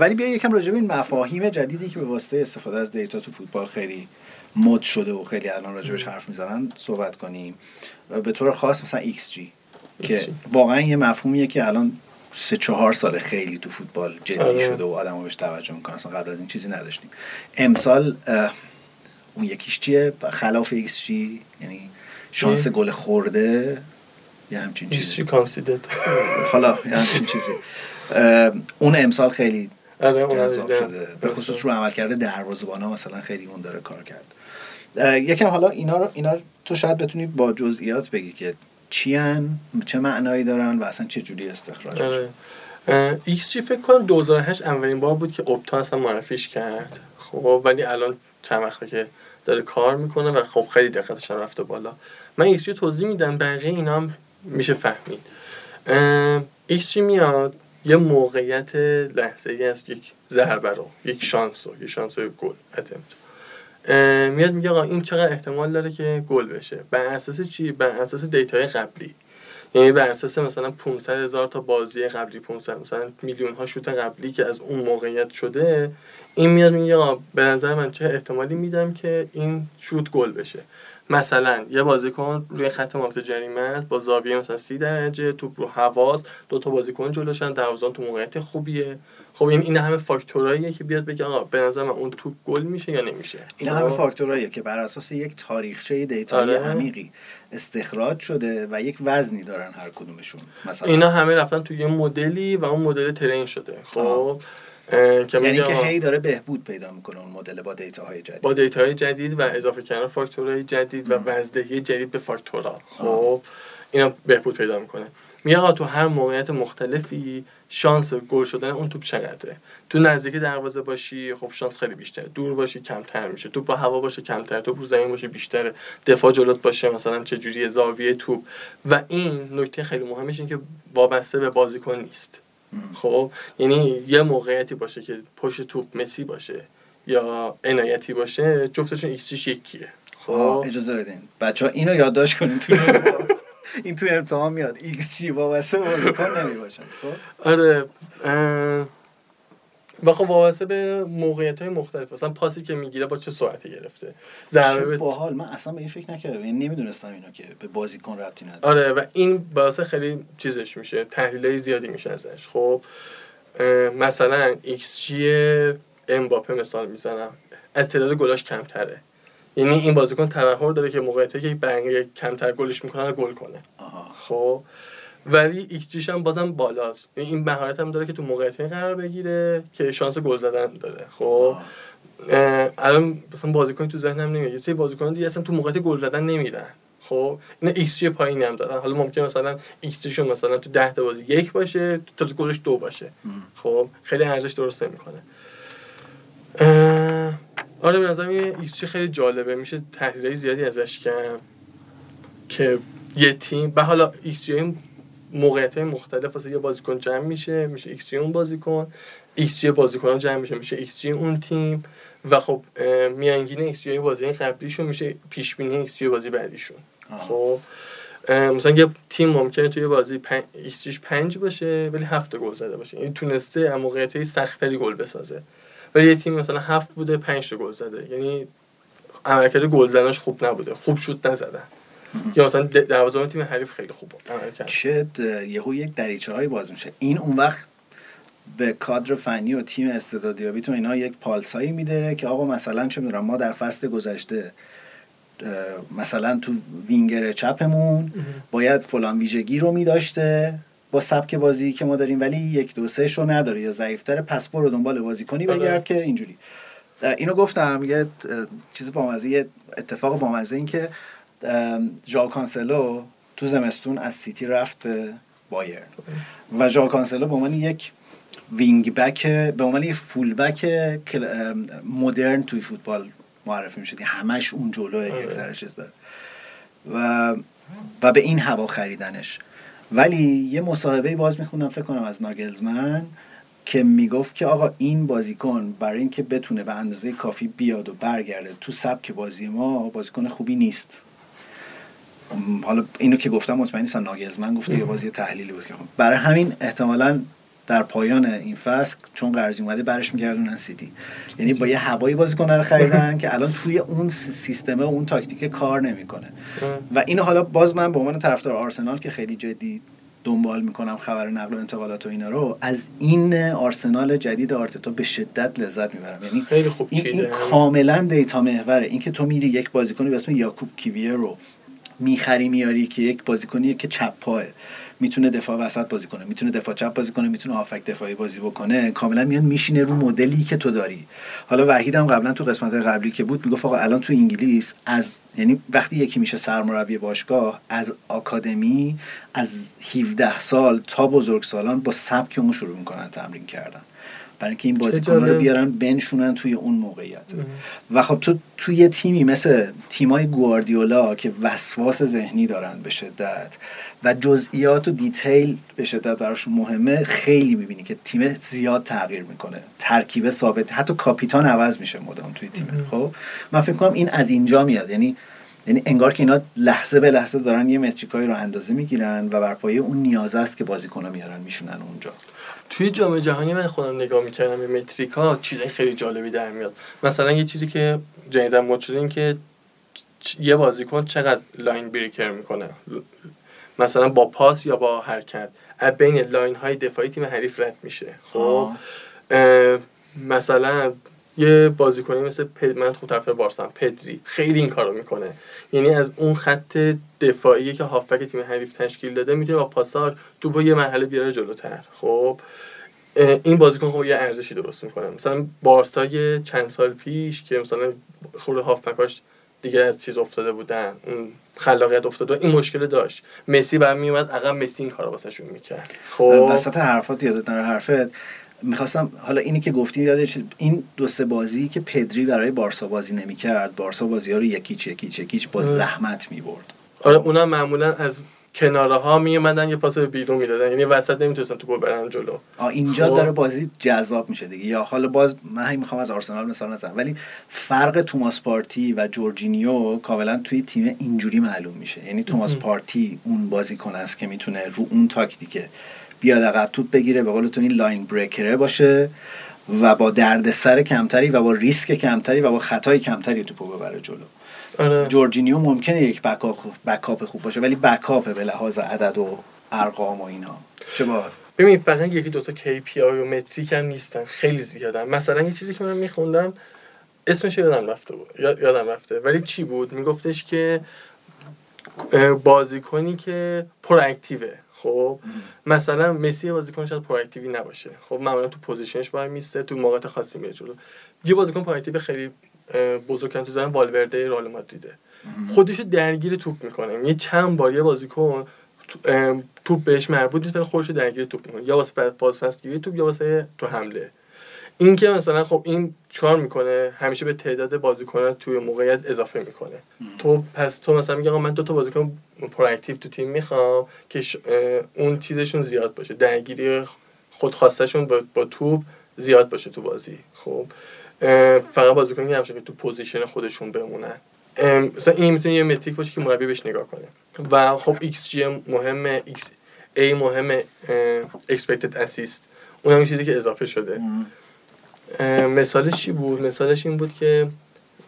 ولی بیا یکم راجع به این مفاهیم جدیدی که به واسطه استفاده از دیتا تو فوتبال خیلی مد شده و خیلی الان راجبش حرف می‌زنن صحبت کنیم. به طور خاص مثلا XG که واقعا یه مفهومیه که الان سه چهار سال خیلی تو فوتبال جدی آره. شده و آدم بهش توجه می‌کنن. اصلا قبل از این چیزی نداشتیم. امسال اون یکیش چیه؟ خلاف XG یعنی شانس گل خورده یه همچین چیزی. حالا یه همچین چیزی. اون امسال خیلی جذاب شده. به خصوص رو عملکرد دروازه‌بانا مثلا خیلی اون داره کار کرد. یکم حالا اینا رو اینا تو شاید بتونی با جزئیات بگی که چیان چه معنایی دارن و اصلا چه جوری استخراج آره. ایکس جی فکر کنم 2008 اولین بار بود که اپتا اصلا معرفیش کرد. خب ولی الان چند وقته که داره کار می‌کنه و خب خیلی دقتش رفته بالا. من ایکس جی توضیح میدم بقیه اینا هم میشه فهمید. ایکس جی میاد یه موقعیت لحظه ای از یک ضربه رو یک شانس رو یک شانس گل میاد میگه آقا این چقدر احتمال داره که گل بشه؟ بر اساس چی؟ بر اساس دیتای قبلی. یعنی بر اساس مثلا 500 هزار تا بازی قبلی 500 مثلا میلیون ها شوت قبلی که از اون موقعیت شده این میاد میگه آقا به نظر من چه احتمالی میدم که این شوت گل بشه؟ مثلا یه بازیکن روی خط محوطه جریمه است با زاویه مثلا 30 درجه توپ رو هواست دو تا بازیکن جلوشن دروازه‌بان تو موقعیت خوبیه. خب این این همه فاکتوراییه که بیاد بگه آقا به نظر من اون توپ گل میشه یا نمیشه؟ این همه خب. فاکتوراییه که بر اساس یک تاریخچه دیتایی آره. عمیقی استخراج شده و یک وزنی دارن هر کدومشون. مثلا اینا همه رفتن توی یه مدلی و اون مدل train شده. خب. که یعنی که هی داره بهبود پیدا می‌کنه اون مدل با دیتا های جدید. با دیتا های جدید و اضافه کردن فاکتورهای جدید و وزن‌دهی جدید به فاکتورها. خب اینا بهبود پیدا می‌کنه. میاد تو هر موقعیت مختلفی شانس گل شدن اون توپ چقدره؟ تو نزدیک دروازه باشی خب شانس خیلی بیشتره. دور باشی کمتر میشه. توپ با هوا باشه کمتر. توپ رو زمین باشه بیشتره. دفاع جلوت باشه مثلا چه جوری زاویه توپ. و این نکته خیلی مهمش این که وابسته به بازیکن نیست. خب یعنی یه موقعیتی باشه که پشت توپ مسی باشه یا عنایتی باشه جفتشون ایکس یکیه. خب اجازه بدین. بچه ها اینو یادداشت کنین نوزبات. این <laughs> توی امتحان میاد. ایکس جی وابسته به بازیکن نمی باشن خب؟ آره اه، و خب وابسته به موقعیت های مختلف مثلا پاسی که می‌گیره با چه سرعتی گرفته؟ ضربه باحال. من اصلا به این فکر نکردم. یعنی نمی‌دونستم اینو که به بازیکن ربطی نداره. آره و این باعث خیلی چیزش میشه. تحلیل زیادی میشه ازش. خب مثلا ایکس جی امباپه مثال می‌زنم. از تعداد گلاش کمتره. یعنی این بازیکن تبحر داره که موقعیتی که بقیه کمتر گلش می‌کنن رو گل کنه. آها. خب ولی ایکس هم بازم بالاست. این مهارت هم داره که تو موقعیت قرار بگیره که شانس گل زدن داره. خب؟ الان مثلا بازیکن تو ذهنم نمیاد. یه سری بازیکن دیگه اصلا تو موقعیت گل زدن نمیرن. خب؟ اینا ایکس جی پایینی هم دارن. حالا ممکنه مثلا ایکس جیشون مثلا تو 10 تا بازی یک باشه تا گلش دو باشه. خب؟ خیلی ارزش درست نمی‌کنه. آره به نظرم این ایکس جی خیلی جالبه. میشه تحلیل زیادی ازش کرد که یه تیم به حالا ایکس جی موقعیت های مختلف واسه یه بازیکن جمع میشه میشه xG اون بازیکن. xG بازیکن جمع میشه میشه ایکس جی اون تیم. و خب میانگین ایکس جی بازی قبلیشون میشه پیش بینی ایکس جی بازی بعدیشون. خب مثلا یه تیم ممکنه توی بازی پن... ایکس جیش پنج باشه ولی هفت گل زده باشه. یعنی تونسته از موقعیت های سخت‌تری گل بسازه. ولی یه تیم مثلا هفت بوده پنج تا گل زده. یعنی عملکرد گل زدنش خوب نبوده. خوب شوت نزدن. یا مثلا دروازه‌بان تیم حریف خیلی خوب کرد. چه یهو یک دریچه هایی باز میشه. این اون وقت به کادر فنی و تیم استعدادیابیتون اینا یک پالسایی میده که آقا مثلا چه می‌دونم ما در فصل گذشته مثلا تو وینگر چپمون باید فلان ویژگی رو میداشته با سبک بازی که ما داریم ولی یک دو سه رو نداره یا ضعیفتره پس برو دنبال بازیکنی آره. بگرد که اینجوری. اینو گفتم یه چیز بامزه یه اتفاق بامزه این که اه، ژائو کانسلو تو زمستون از سیتی رفت به بایرن. و ژائو کانسلو به عنوان یک wing back به عنوان یک full back مدرن توی فوتبال معرفی میشه یعنی همش اون جلو یک آره. سر چیز داره. و و به این هوا خریدنش. ولی یه مصاحبه باز میخوندم فکر کنم از ناگلزمن که می‌گفت که آقا این بازیکن برای اینکه بتونه به اندازه کافی بیاد و برگرده تو سبک بازی ما بازیکن خوبی نیست. حالا اینو که گفتم مطمئن نیستم ناگلزمن گفته یه بازی تحلیلی بود که خب. برای همین احتمالا در پایان این فصل چون قرضی اومده برش میگردونن سیتی. یعنی با یه هوایی بازیکن رو خریدن که الان توی اون سیستمه و اون تاکتیک کار نمی‌کنه. و اینو حالا باز من به عنوان طرفدار آرسنال که خیلی جدی دنبال می‌کنم خبر نقل و انتقالات و اینا رو از این آرسنال جدید آرتتا به شدت لذت می‌برم. یعنی خیلی خوب این, این کاملا دیتا محوره. اینکه تو میری یک بازیکنی به اسم یاکوب کیویه رو می‌خری میاری که یک بازیکنی که چپ پاه می‌تونه دفاع وسط بازی کنه می‌تونه دفاع چپ بازی کنه می‌تونه هافک دفاعی بازی بکنه. کاملا میاد میشینه رو مدلی که تو داری. حالا وحید هم قبلا تو قسمت قبلی که بود می‌گفت آقا الان تو انگلیس از یعنی وقتی یکی میشه سرمربی باشگاه از آکادمی از 17 سال تا بزرگسالان با سبک اون شروع می‌کنن تمرین کردن. برای اینکه این بازیکن‌ها رو. بیارن بنشونن توی اون موقعیت. و خب تو توی تیمی مثل تیمای گواردیولا که وسواس ذهنی دارن به شدت و جزئیات و دیتیل به شدت براشون مهمه خیلی می‌بینی که تیم زیاد تغییر می‌کنه. ترکیب ثابت حتی کاپیتان عوض میشه مدام توی تیم. خب؟ من فکر کنم این از اینجا میاد. یعنی یعنی انگار که اینا لحظه به لحظه دارن یه metric ایی رو اندازه می‌گیرن و بر پایه اون نیاز است که بازیکن‌ها میارن میشونن اونجا. توی جام جهانی من خودم نگاه می‌کردم به metric ا چیزای خیلی جالبی در میاد. مثلا یه چیزی که جدیداً مد شده این که یه بازیکن چقدر line breaker می‌کنه؟ مثلا با پاس یا با حرکت. از بین line های دفاعی تیم حریف رد میشه. خب؟ مثلا یه بازیکنی مثل پد... من خود طرف بارسام پدری خیلی این کارو می‌کنه. یعنی از اون خط دفاعی که هافبک تیم حریف تشکیل داده می‌تونه با تو یه مرحله بیاره جلوتر. خب این بازیکن خب یه ارزشی درست می‌کنه. مثلا بارسا یه چند سال پیش که مثلا خود هافبکاش دیگه از چیز افتاده بودن اون خلاقیت افتاده این مشکل داشت. مسی بعد میومد عقب مسی این کارو واسهشون می‌کرد. خب. وسط حرفات یادت نره حرفت می‌خواستم حالا اینی که گفتی یاد چیز- این دو سه بازی که پدری برای بارسا بازی نمی‌کرد بارسا بازی ها رو یکیچ یکیچ یکیچ با. زحمت می‌برد. آره اونم معمولا از کناره ها میومدن یه پاس بیرون می‌دادن. یعنی وسط نمی‌تونستن توپو برن جلو. اینجا خب. داره بازی جذاب میشه دیگه. یا حالا باز من هی می‌خوام از آرسنال مثال نزنم ولی فرق توماس پارتی و جورجینیو کاملا توی تیم اینجوری معلوم میشه. یعنی توماس پارتی اون بازیکن است که می‌تونه رو اون تاکتیکه. بیاد عقب توپ بگیره به قول تو این line breaker ه باشه و با دردسر کمتری و با ریسک کمتری و با خطای کمتری توپو ببره جلو. آره. جورجینیو ممکنه یک backup backup خوب باشه ولی backup به لحاظ عدد و ارقام و اینا. چه ببین فقط یکی دوتا KPI و metric هم نیستن. خیلی زیادن. مثلا یه چیزی که من میخوندم اسمش یادم رفته بود. یا- یادم رفته. ولی چی بود؟ میگفتش که بازیکنی که proactive ه خب مثلا مسی بازیکن شاید proactive ی نباشه. خب معمولا تو position ش وای میسته تو موقعیت خاصی میره جلو. یه بازیکن proactive خیلی اه، بزرگترین تو زمین والورده‌ی رئال مادریده. خودشو درگیر توپ می‌کنه. یه چند بار یه بازیکن توپ بهش مربوط نیست ولی خودش رو درگیر توپ می‌کنه. یا واسه پاس- پاس پس گیری توپ یا واسه تو حمله. این که مثلا خب این چیکار می‌کنه؟ همیشه به تعداد بازیکنان توی موقعیت اضافه می‌کنه. تو پس تو مثلا میگه من دو تا بازیکن proactive تو تیم می‌خوام که ش- اون چیزشون زیاد باشه. درگیری خودخواستشون با, با توپ زیاد باشه تو بازی. خب. فقط بازیکنی نباشه که تو position خودشون بمونن. مثلا این می‌تونه یه metric باشه که مربی بهش نگاه کنه. و خب ایکس جی مهمه xA مهمه expected assist اونم یه چیزی که اضافه شده. مثالش چی بود؟ مثالش این بود که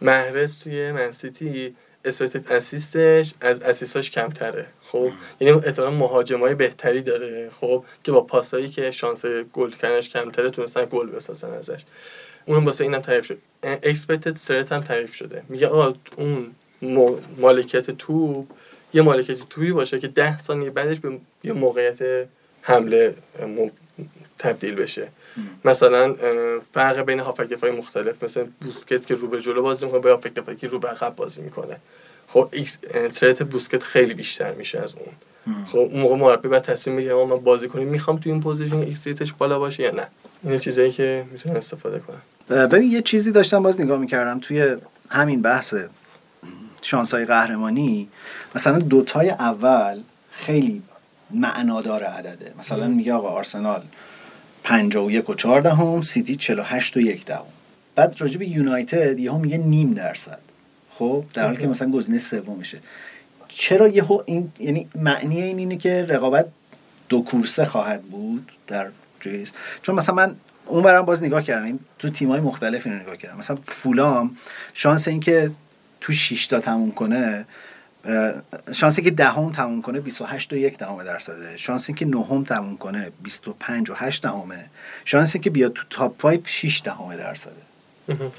محرز توی منسیتی expected اسیستش از اسیستاش کمتره. خب یعنی احتمالا مهاجمای بهتری داره خب که با پاسایی که شانس گل کردنش کمتره تونستن گل بسازن ازش. اونم واسه اینم تعریف شد. expected سرت هم تعریف شده. میگه آقا اون مالکیت توپ یه مالکیت توپی باشه که ده ثانیه بعدش به یه موقعیت حمله تبدیل بشه. مثلا فرق بین هافک دفاعی مختلف مثل بوسکتس که رو به جلو بازی می‌کنه با هافک دفاعی که رو به عقب بازی می‌کنه. خب xThreat بوسکتس خیلی بیشتر میشه از اون. خب اون موقع مربی باید تصمیم آقا من بازی کنیم می‌خوام توی این position xThreat ش بالا باشه یا نه؟ این چیزایی که می‌تونن استفاده کنن ببین یه چیزی داشتم باز نگاه می‌کردم توی همین بحث شانسای قهرمانی مثلا دوتای اول خیلی معنادار عدده. مثلا میگه آقا آرسنال 51 و 4 دهم سیتی 48 و 1 دهم. بعد راجع به یونایتد یهو میگه نیم درصد. خب در حالی که مثلا گزینه سومشه چرا یهو این یعنی معنی این اینه که رقابت دو کورسه خواهد بود در چیز چون مثلا من اون برم باز نگاه کردم. تو تیمای مختلف اینو نگاه کردم. مثلا فولام شانس اینکه تو 6 تا تموم کنه شانس اینکه دهم تموم کنه 28 و 1 دهم درصده. شانس اینکه نهم تموم کنه 25 و 8 دهمه شانس اینکه بیاد تو تاپ 5 6 دهم درصده.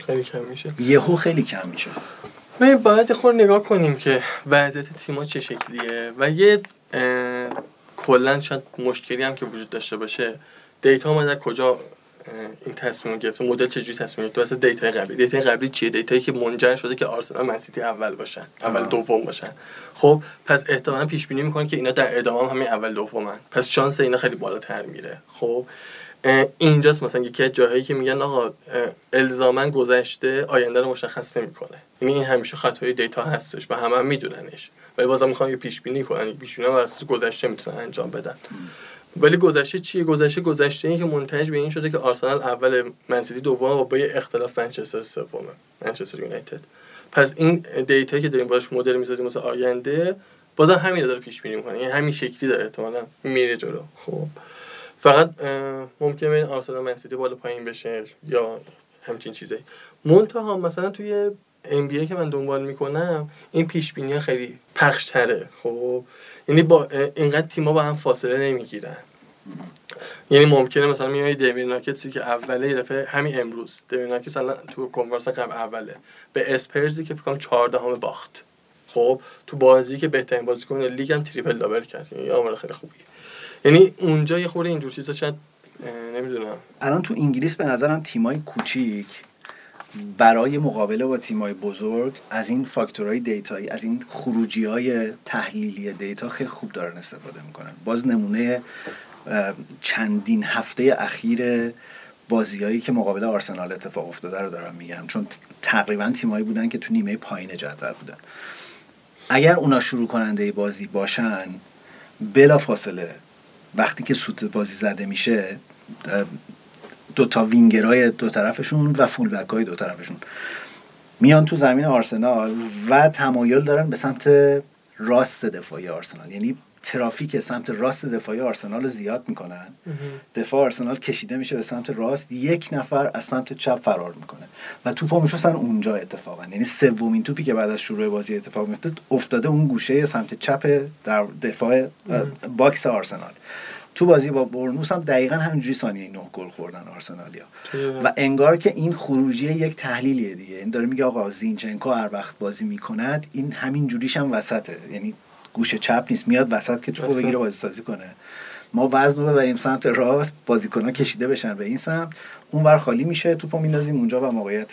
خیلی کم میشه. یهو خیلی کم میشه. ببین باید خود نگاه کنیم که وضعیت تیما چه شکلیه و یه کلا شاید مشکلی هم که وجود داشته باشه. دیتا اومده از کجا این تصمیم گرفته مدل چجوری تصمیم گرفته واسه دیتا قبلی. دیتا قبلی چیه؟ دیتایی که منجر شده که آرسنال من‌سیتی اول باشن. اول. دوم باشن. خب پس احتمالا پیش بینی می‌کنن که اینا در ادامه هم همین اول دومن. پس شانس اینا خیلی بالاتر میره. خب اینجاست مثلا یکی از جاهایی که میگن آقا الزاما گذشته آینده رو مشخص نمی‌کنه. یعنی این همیشه خطای دیتا هستش و همه هم میدوننش. ولی بازم می‌خوان یه پیش بینی کنن پیش بینی بر اساس گذشته می‌تونن انجام بدن. ولی گذشته چیه؟ گذشته گذشته این که منتج به این شده که آرسنال اول منسیتی دوم و با یه اختلاف منچستر سومه منچستر یونایتد. پس این دیتا که داریم باش مدل می‌سازیم واسه آینده بازم همین داره پیش بینی می‌کنه. یعنی همین شکلی داره احتمالاً میره جلو. خب. فقط ممکنه این آرسنال منسیتی بالا پایین بشه یا همچین چیزایی. منتها مثلا توی ام که من دنبال می‌کنم این پیش بینی خیلی پخش تره خب. یعنی با اینقدر تیما با هم فاصله نمی‌گیرن. یعنی ممکنه مثلا میای دیوید ناکتسی که اوله دفعه همین امروز. دیوید ناکتس الان تو کنورس قبل اوله. به اسپرزی که فکر کنم 14 باخت. خب تو بازی که بهترین بازیکن لیگ هم تریپل دابل کرد. یعنی آمار خیلی خوبیه. یعنی اونجا یه خورده اینجور چیزا شاید نمی‌دونم. الان تو انگلیس به نظرم تیمای کوچیک برای مقابله با تیمای بزرگ از این فاکتورهای دیتایی از این خروجی های تحلیلی دیتا خیلی خوب دارن استفاده می‌کنن. باز نمونه چندین هفته اخیر بازیایی که مقابل آرسنال اتفاق افتاده رو دارم میگم. چون تقریبا تیمایی بودن که تو نیمه پایین جدول بودن. اگر اونا شروع کننده بازی باشن بلا فاصله وقتی که سوت بازی زده میشه دو تا وینگرای دو طرفشون و فول های دو طرفشون میان تو زمین آرسنال و تمایل دارن به سمت راست دفاعی آرسنال. یعنی ترافیک سمت راست دفاعی آرسنال رو زیاد می‌کنن. دفاع آرسنال کشیده میشه به سمت راست یک نفر از سمت چپ فرار می‌کنه و توپا میفرستن اونجا اتفاقا. یعنی سومین توپی که بعد از شروع بازی اتفاق میفته افتاده اون گوشه سمت چپ در دفاع box آرسنال. تو بازی با بورنموث هم دقیقا همینجوری ثانیه نه گل خوردن آرسنالیا. و انگار که این خروجی یک تحلیلیه دیگه. این داره میگه آقا زینچنکو هر وقت بازی می‌کند این همین جوریش هم وسطه. یعنی گوش چپ نیست میاد وسط که توپو بگیره بازی سازی کنه. ما وزن رو ببریم سمت راست بازیکنان کشیده بشن به این سمت اون ور خالی میشه توپو میندازیم اونجا و موقعیت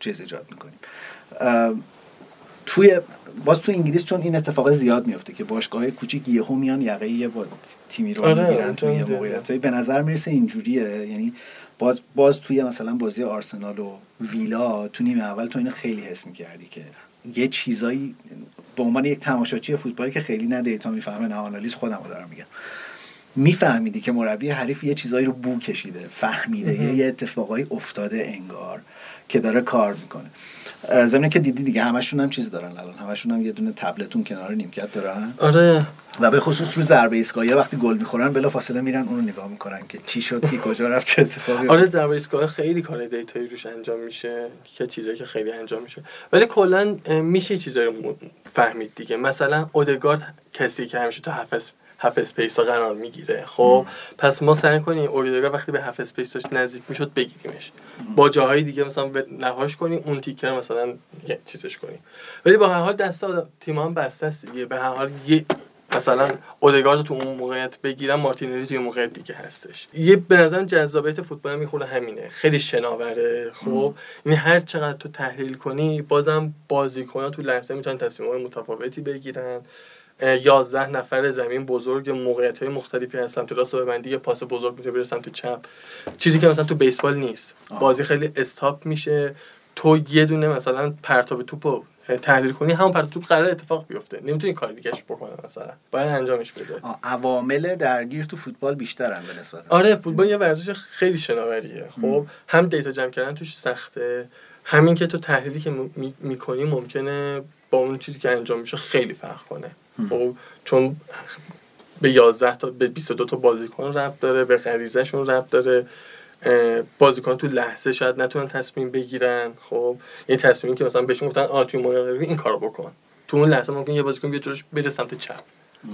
چیز ایجاد می‌کنیم. توی باز تو انگلیس چون این اتفاق زیاد میفته که باشگاه کوچیک یهو میان یقه یه با تیمی رو آره می‌گیرن توی موقعیت به نظر می‌رسه اینجوریه. یعنی باز باز توی مثلا بازی آرسنال و ویلا تو نیمه اول تو این خیلی حس می‌کردی که یه چیزایی به عنوان یک تماشاچی فوتبالی که خیلی نه دیتا می‌فهمه نه آنالیز خودم رو دارم میگم. میفهمیدی که مربی حریف یه چیزایی رو بو کشیده فهمیده یه اتفاقایی افتاده انگار که داره کار می‌کنه. زمینه که دیدی دیگه همشون هم چیز دارن الان. همشون هم یه دونه تبلتون کنار نیمکت دارن. آره. و به خصوص رو ضربه ایستگاهی وقتی گل می‌خورن بلا فاصله میرن اونو نگاه می‌کنن که چی شد کی کجا رفت چه اتفاقی آره ضربه ایستگاهی خیلی کار دیتایی روش انجام میشه که چیزایی که خیلی انجام میشه. ولی کلا میشه چیزایی رو فهمید دیگه. مثلا اودگارد کسی که همیشه تو هف half space ها قرار می‌گیره. خب پس ما سعی کنیم اودگارد وقتی به half space داشت نزدیک می‌شد بگیریمش. با جاهای دیگه مثلا نهاش کنیم اون تیکه مثلا چیزش کنیم. ولی با هر حال دست تیم هم بسته است دیگه. به هر حال یه مثلا اودگارد تو اون موقعیت بگیرم مارتینلی توی موقعیت دیگه هستش. یه به نظر جذابیت فوتبال می‌خوره همینه. خیلی شناوره. خب یعنی هر چقدر تو تحلیل کنی بازم بازیکنان تو لحظه می‌تونن تصمیمات متفاوتی بگیرن. یازده نفر زمین بزرگ موقعیت های مختلفی هست سمت راست و ببندی یه پاس بزرگ می‌تونه بره سمت چپ. چیزی که مثلا تو بیسبال نیست. بازی خیلی استاپ میشه. تو یه دونه مثلا پرتاب توپو تحلیل کنی همون پرتاب توپ قرار اتفاق بیفته. نمی‌تونی کار دیگهش بکنه مثلا. باید انجامش بده. عوامل درگیر تو فوتبال بیشترن به نسبت. آره فوتبال یه ورزش خیلی شناوریه. خب هم دیتا جمع کردن توش سخته. همین که تو تحلیلی که می‌کنی ممکنه با اون چیزی که انجام میشه خیلی فرق کنه. خب چون به 11 تا به 22 تا بازیکن ربط داره به غریزهشون ربط داره. بازیکن تو لحظه شاید نتونن تصمیم بگیرن. خب این تصمیمی که مثلا بهشون گفتن آ توی این کارو بکن. تو اون لحظه ممکن یه بازیکن بیاد جلوش بره سمت چپ.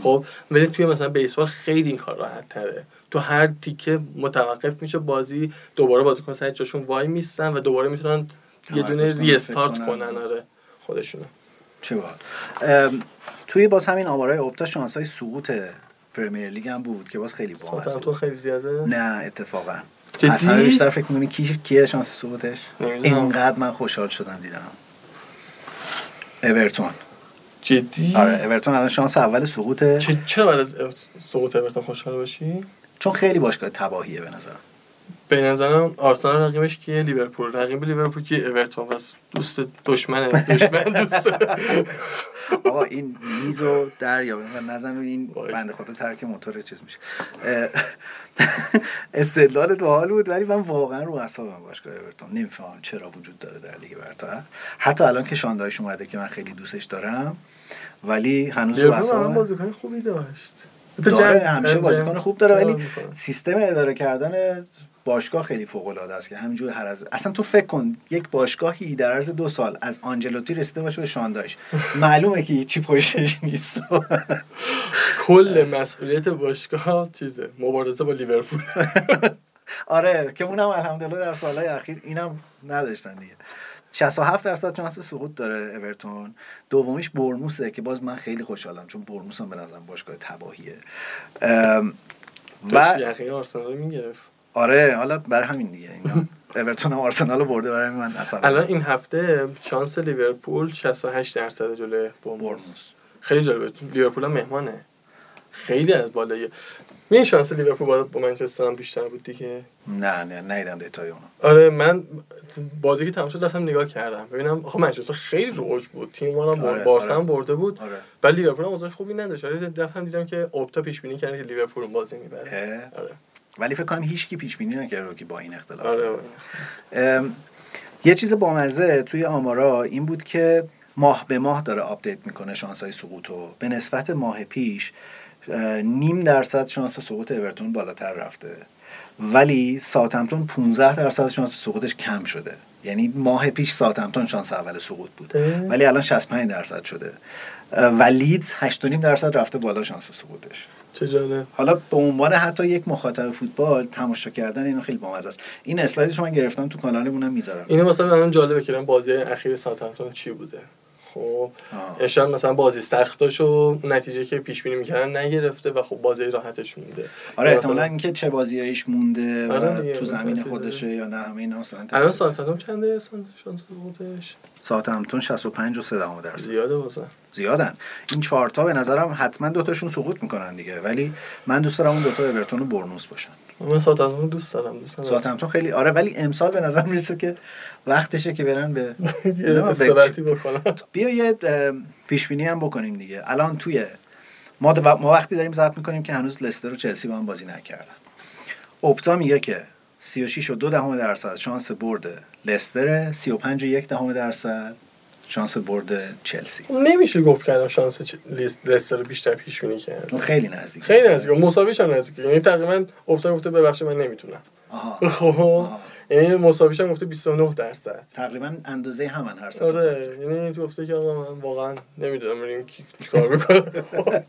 خب ولی توی مثلا بیسبال خیلی این کار راحت تره. تو هر تیکه متوقف میشه بازی دوباره بازیکن سر جاشون وای میستن و دوباره می‌تونن یه دونه ریستارت کنن آره خودشونو. چه توی باز همین آمارای اپتا شانس های سقوط پرمیر لیگ هم بود که باز خیلی باز تو خیلی زیاده؟ نه اتفاقا. اصلا بیشتر فکر می‌کنی کی کیه شانس سقوطش؟ اینقدر من خوشحال شدم دیدم. اورتون. جدی؟ آره اورتون الان شانس اول سقوطه. چرا بعد از سقوط اورتون خوشحال باشی؟ چون خیلی باشگاه تباهیه به نظرم. به نظرم آرسنال رقیبش کیه؟ لیورپول. رقیب لیورپول کیه اورتون. بس دوست دشمن دشمن دوست. <laughs> آقا این میزو دریا و نظر این بنده خدا ترک موتور چیز میشه. <laughs> استدلال تو حال بود ولی من واقعا رو اعصابم باشگاه اورتون. نمی‌فهمم چرا وجود داره در لیگ برتر. حتی الان که شاندایش اومده که من خیلی دوستش دارم ولی هنوز رو اعصابم بازیکن خوبی داشت. داره همیشه بازیکن خوب داره ولی سیستم اداره کردن باشگاه خیلی فوق العاده است که همینجور هر از اصلا تو فکر کن یک باشگاهی در عرض دو سال از آنجلوتی رسیده باشه به شانداش <laughs> معلومه که چی پشتش نیست. کل مسئولیت باشگاه چیزه مبارزه با لیورپول. <laughs> آره که اونم الحمدلله در سالهای اخیر اینم نداشتن دیگه. 67 درصد شانس سقوط داره اورتون. دومیش برموسه که باز من خیلی خوشحالم چون برموس هم به نظرم باشگاه تباهیه. و آرسنال می‌گرفت. آره حالا برای همین دیگه اینا. اورتون هم آرسنال برده برای من اصلا. الان این هفته شانس لیورپول 68 درصد جلوی برموس خیلی جالبه. لیورپول هم مهمانه. خیلی از بالای می شانس لیورپول با, با منچستر هم بیشتر بود دیگه؟ نه نه ندیدم دیتای اونو. آره من بازی که تمام شد رفتم نگاه کردم. ببینم آخه منچستر خیلی روج بود. تیم ما هم آره، بارسا آره. هم برده بود. آره. ولی لیورپول هم اوضاع خوبی نداشت. آره دفعه دیدم که اپتا پیش بینی کرده که لیورپول بازی می‌بره. آره. ولی فکر کنم هیچ کی پیش بینی نکرده که با این اختلاف. آره آره. یه چیز بامزه توی آمارا این بود که ماه به ماه داره update می‌کنه شانس های سقوطو. به نسبت ماه پیش نیم درصد شانس سقوط اورتون بالاتر رفته. ولی ساتمتون 15 درصد شانس سقوطش کم شده. یعنی ماه پیش ساتمتون شانس اول سقوط بود. ولی الان 65 درصد شده. و لیدز 8.5 درصد رفته بالا شانس سقوطش. چه جالب. حالا به عنوان حتی یک مخاطب فوتبال تماشا کردن اینو خیلی بامزه است. این اسلایدش رو من گرفتم تو کانالمونم می‌ذارم. اینو مثلا الان جالبه که بازی اخیر ساوثهمپتون چی بوده؟ خب. شاید مثلا بازی سختاشو اون نتیجه که پیش بینی می‌کردن نگرفته و خب بازی راحتش مونده. آره احتمالاً مثلا- اینکه چه بازیایش مونده آره و دیگه، تو زمین خودشه. یا نه همه اینا مثلا الان ساوثهمپتون چنده؟ شانس شانس سقوطش ساوثهمپتون 65 و 3 دهم درصد زیاده واسه. زیادن. این چهار تا به نظرم حتما دوتاشون سقوط می‌کنن دیگه. ولی من دوست دارم اون دوتا اورتون و بورنموث باشن. من ساوثهمپتون دوست دارم دوست دارم. ساوثهمپتون خیلی آره ولی امسال به نظر می‌رسه که وقتشه که برن به <laughs> یه استراحتی بکنم. بیا یه پیش بینی هم بکنیم دیگه. الان توی ما, ما وقتی داریم ضبط می‌کنیم که هنوز لستر و چلسی با هم بازی نکردن. اپتا میگه که 36 و دو دهم درصد شانس برد لستر 35 و یک دهم درصد شانس برد چلسی. نمیشه گفت که شانس چ- لستر بیشتر پیش بینی کرد خیلی نزدیک خیلی نزدیکه. مساویش هم نزدیکه. یعنی تقریبا اپتا گفته ببخشید من نمی‌تونم. آها. <laughs> خب. یعنی مساویش هم گفته 29 درصد. تقریبا اندازه همن هر سه آره. یعنی تو گفته که آقا من واقعا نمی‌دونم ببینیم کی کار می‌کنه <laughs>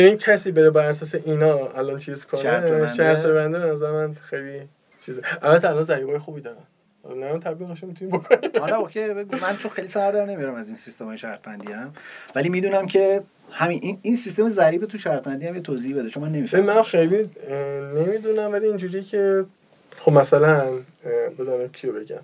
یعنی کسی بره بر اساس اینا الان چیز کنه. شرط بنده به نظر من خیلی چیزه. البته الان ضریبای خوبی دارن. نه من تبلیغش می‌تونیم بکنیم. حالا اوکی بگو. من چون خیلی سر در نمیارم از این سیستم های شرط بندی هم. ولی می‌دونم که همین این, این سیستم ضریب تو شرط بندی هم یه توضیح بده چون من نمی‌فهمم. من خیلی نمی‌دونم ولی اینجوری که خب مثلا بزنم کیو بگم.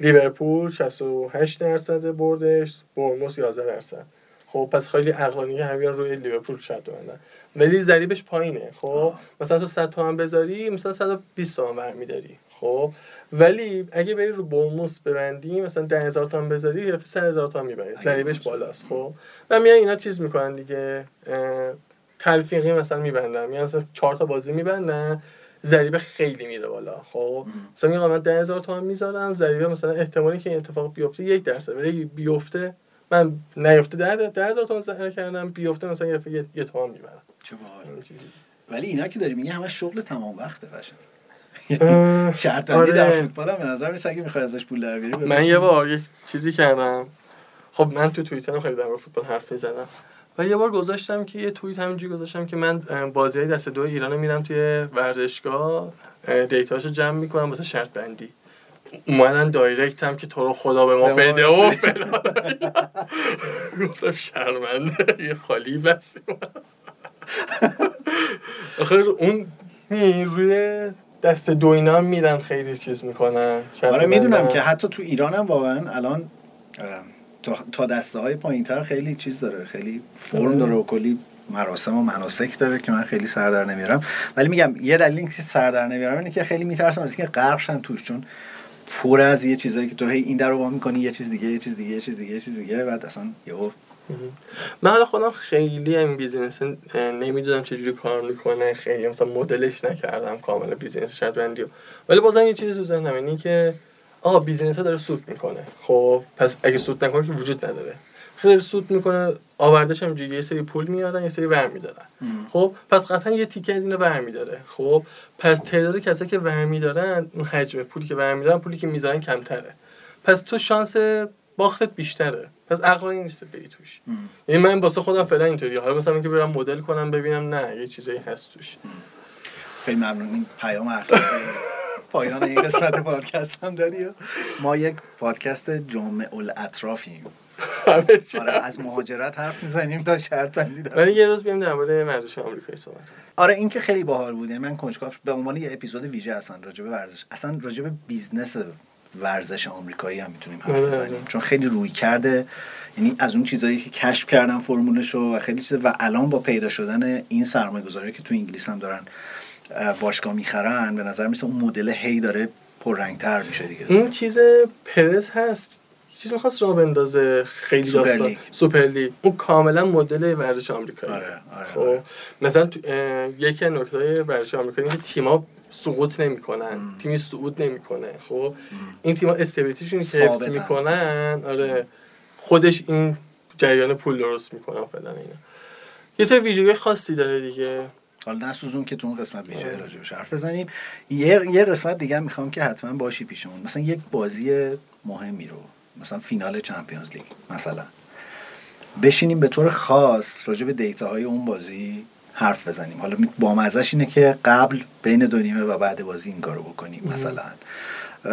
لیورپول 68 درصد بردش برموس 11 درصد. خب پس خیلی عقلانی همین روی لیورپول شرط بندن ولی ضریبش پایینه خب؟ آه. مثلا تو 100 تومن بذاری مثلا 120 تومن برمیداری خب؟ ولی اگه بری رو برموس ببندی مثلا 10000 تومن بذاری یه 3000 تومن می‌بری. ضریبش بالاست خب؟ و میان اینا چیز می‌کنن دیگه تلفیقی مثلا میبندن. میان مثلا 4 تا بازی میبندن ضریبه خیلی میره بالا خب؟ مثلا میگم من 10000 تومن می‌ذارم ضریبه مثلا احتمالی که این اتفاق بیفته یک درصد ولی بیفته من نیفته 10000 تومن ضرر کردم بیفته مثلا یه یه, یه تومن می‌برم. چه باحال. ولی اینا که داری میگه همه شغل تمام وقته قشنگ. <laughs> شرط بندی در آره. فوتبال هم به نظر میاد اگه می‌خوای ازش پول در بیاری من یه بار یک چیزی کردم. خب من تو توییترم خیلی در فوتبال حرف می‌زدم. و یه بار گذاشتم که یه توییت همینجوری گذاشتم که من بازی های دست دو ایران رو میرم توی ورزشگاه اه، دیتاشو جمع می‌کنم واسه شرط بندی. اومدن دایرکت هم که تو رو خدا به ما بده و فلان. <laughs> گفتم شرمنده یه خالی بستیم آخه اون روی دست دو اینا هم میرن خیلی چیز می‌کنن. آره می‌دونم که حتی تو ایران هم واقعا الان تا- دسته های پایین تر خیلی چیز داره خیلی form آره. داره و کلی مراسم و مناسک داره که من خیلی سر در نمیارم. ولی میگم یه دلیل اینکه سر در نمیارم اینه که خیلی میترسم از اینکه غرقشن توش چون پر از یه چیزایی که تو هی این در رو می‌کنی یه چیز دیگه یه چیز دیگه یه چیز دیگه یه چیز دیگه بعد اصلا یهو. من حالا خودم خیلی این business نمی‌دونم چجوری کار می‌کنه خیلی مثلا مدلش نکردم کامل business رو. ولی بازم یه چیزی تو ذهنم اینه که آقا business داره سود می‌کنه. خب پس اگه سود نکنه که وجود نداره. خیلی سود می‌کنه آدماش هم یه سری پول میارن یه سری ور میدارن خب پس قطعا یه تیکه از اینو ور میداره خب پس تعداد کسایی که ور میدارن اون حجم پولی که ور میدارن پولی که می‌ذارن کمتره. پس تو شانس باختت بیشتره. پس عقلانی نیست بری توش. یعنی من واسه خودم فعلا اینطوری حالا مثلا که برم مدل کنم ببینم نه یه چیزایی هست توش. خیلی ممنون. این پیام اخلاقی پایان این قسمت پادکست هم داری ما یک پادکست جامع الاطرافیم. آره از مهاجرت حرف می‌زنیم تا شرط بندی داریم. ولی یه روز بیام در مورد ورزش آمریکایی صحبت کنیم آره این که خیلی باحال بود یعنی من کنجکاو به عنوان یه اپیزود ویژه اصلا راجع به ورزش اصلا راجع به business ورزش آمریکایی هم می‌تونیم حرف آره، بزنیم. آره. چون خیلی grow کرده. یعنی از اون چیزایی که کشف کردن فرمولش رو و خیلی چیز و الان با پیدا شدن این سرمایه گذاری که تو انگلیس هم دارن اه، باشگاه می‌خرن به نظر میرسه اون مدل هی داره پررنگتر میشه دیگه. این چیز پرز هست. چیز می‌خواست را بندازه. خیلی داستان. لیگ. سوپر لیگ. اون کاملا مدل ورزش آمریکایی. آره آره, خب آره. مثلا تو یکی از نکته ورزش آمریکایی اینه که تیما سقوط نمی‌کنن. تیمی صعود نمی‌کنه. خب این تیما stability شون که حفظ. می‌کنن. آره. خودش این جریان پول درست می‌کنن فلان اینا. یه سری ویژگی خاصی داره دیگه. حالا نسوزون که تو اون قسمت ویژه آره. راجبش حرف بزنیم. یه یه قسمت دیگه می‌خوام که حتما باشی پیشمون. مثلا یک بازی مهمی رو مثلا فینال چمپیونز لیگ مثلا. بشینیم به طور خاص راجع به دیتاهای اون بازی حرف بزنیم. حالا می- بامزش اینه که قبل بین دو نیمه و بعد بازی این کارو بکنیم مثلا.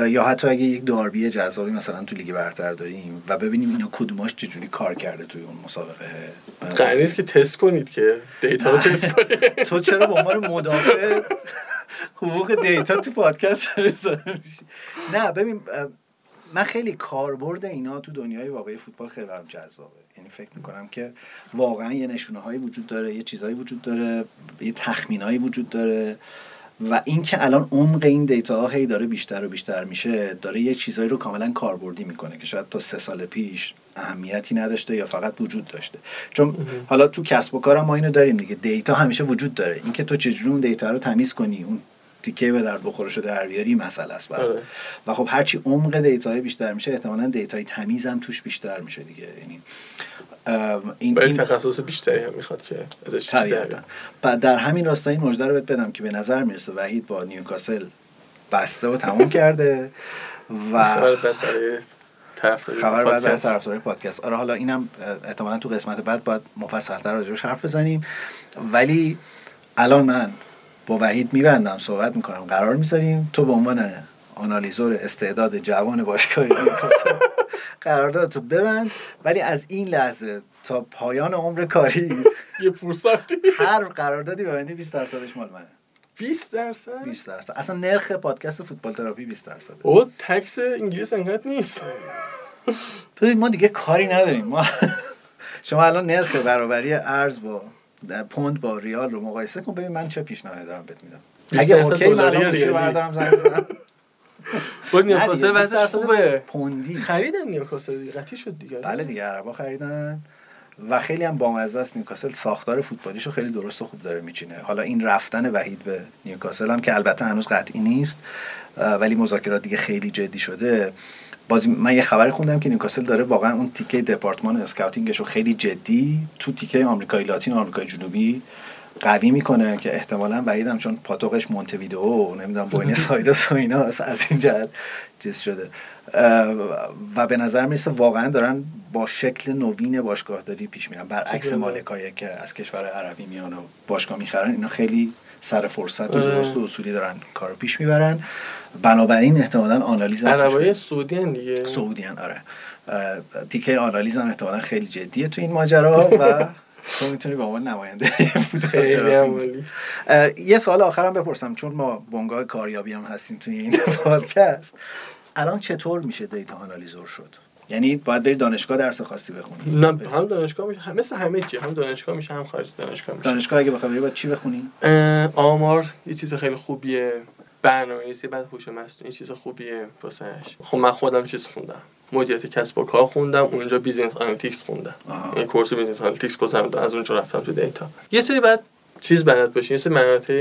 یا حتی اگه یک داربی جذابی مثلا تو لیگ برتر داریم و ببینیم اینا کدوماش چجوری کار کرده توی اون مسابقه. قرار نیست که تست کنید که دیتا رو تست کنید. <laughs> تو چرا به عنوان مدافع <laughs> حقوق دیتا تو پادکست رسانه میشی؟ نه ببین من خیلی کاربرد اینا تو دنیای واقعی فوتبال خیلی برام جذابه. یعنی فکر می‌کنم که واقعا یه نشونه هایی وجود داره یه چیزهایی وجود داره یه تخمینایی وجود داره و اینکه الان عمق این دیتا ها هی داره بیشتر و بیشتر میشه داره یه چیزایی رو کاملا کاربردی می‌کنه که شاید تا سه سال پیش اهمیتی نداشته یا فقط وجود داشته. چون حالا تو کسب و کار ما اینو داریم دیگه دیتا همیشه وجود داره. اینکه تو چجوری اون دیتا رو تمیز کنی اون تیکه به درد بخورش رو در بیاری مسئله است برات. آره. و خب هرچی عمق دیتاهای بیشتر میشه احتمالا دیتای تمیز هم توش بیشتر میشه دیگه یعنی این, این تخصص بیشتری هم می‌خواد که طبیعتا و در همین راستا این مژده رو بهت بدم که به نظر می‌رسه وحید با نیوکاسل بسته و تموم کرده و خبر برای طرفداری بعد برای پادکست. طرفدارای پادکست آره حالا اینم احتمالا تو قسمت بعد باید مفصلتر راجبش حرف بزنیم ولی الان من با وحید میبندم صحبت می‌کنم. قرار می‌ذاریم تو به عنوان آنالیزور استعداد جوان باشگاه <laughs> قرارداد تو ببند. ولی از این لحظه تا پایان عمر کاری <laughs> یه فرصتی. هر قراردادی ببندی 20 درصدش مال منه. 20 درصد؟ 20 درصد. اصلا نرخ پادکست فوتبال تراپی 20 درصده. او تکس انگلیس انقدر نیست. ببین ما دیگه کاری نداریم. ما <laughs> شما الان نرخ برابری ارز با پوند با ریال رو مقایسه کن. ببین من چه پیشنهادی دارم بهت میدم. 20 اگه اوکی من الان گوشی رو؟ بردارم زنگ بزنم نیوکاسل 20 وضعش درصد خوبه. پوندی. خریدن نیوکاسل قطعی شد دیگه. بله دیگه عربا خریدن. و خیلی هم بامزه است نیوکاسل. ساختار فوتبالیشو خیلی درست و خوب داره میچینه. حالا این رفتن وحید به نیوکاسل هم که البته هنوز قطعی نیست ولی مذاکرات دیگه خیلی جدی شده. بازی من یه خبری خوندم که نیوکاسل داره واقعا اون تیکه دپارتمان scouting ش رو خیلی جدی تو تیکه آمریکای لاتین و آمریکای جنوبی قوی می‌کنه که احتمالا وحیدم چون پاتوقش مونتویدئو نمی‌دونم بوینس <laughs> آیرس و اینا از این جهت چیز شده و به نظر می‌رسه واقعا دارن با شکل نوین باشگاهداری پیش میرن برعکس؟ مالکایی که از کشور عربی میان و باشگاه می‌خرن اینا خیلی سر فرصت و آره. درست و اصولی دارن کارو پیش می‌برن بنابراین احتمالا آنالیز عربای سعودی هن دیگه. سعودیان آره. تیکه آنالیز هم احتمالا خیلی جدیه تو این ماجرا و <laughs> تو می‌تونی به عنوان نماینده <laughs> فوتبال یه سوال آخرم بپرسم چون ما بنگاه کاریابی هم هستیم توی این <laughs> پادکست الان چطور میشه دیتا آنالیزور شد؟ یعنی باید بری دانشگاه درس خاصی بخونی. نه هم دانشگاه میشه هم مثل همه چی هم دانشگاه میشه هم خارج دانشگاه میشه. دانشگاه اگه بخوای بری باید چی بخونی؟ آمار یه چیز خیلی خوبیه. برنامه‌نویسی بعد هوش مصنوعی چیز خوبیه واسش خب من خودم چیز خوندم. مدیریت کسب و کار خوندم اونجا business analytics خوندم. این course business analytics گذروندم از اونجا رفتم تو دیتا. یه سری بعد چیز بلد باشی یه سری مهارت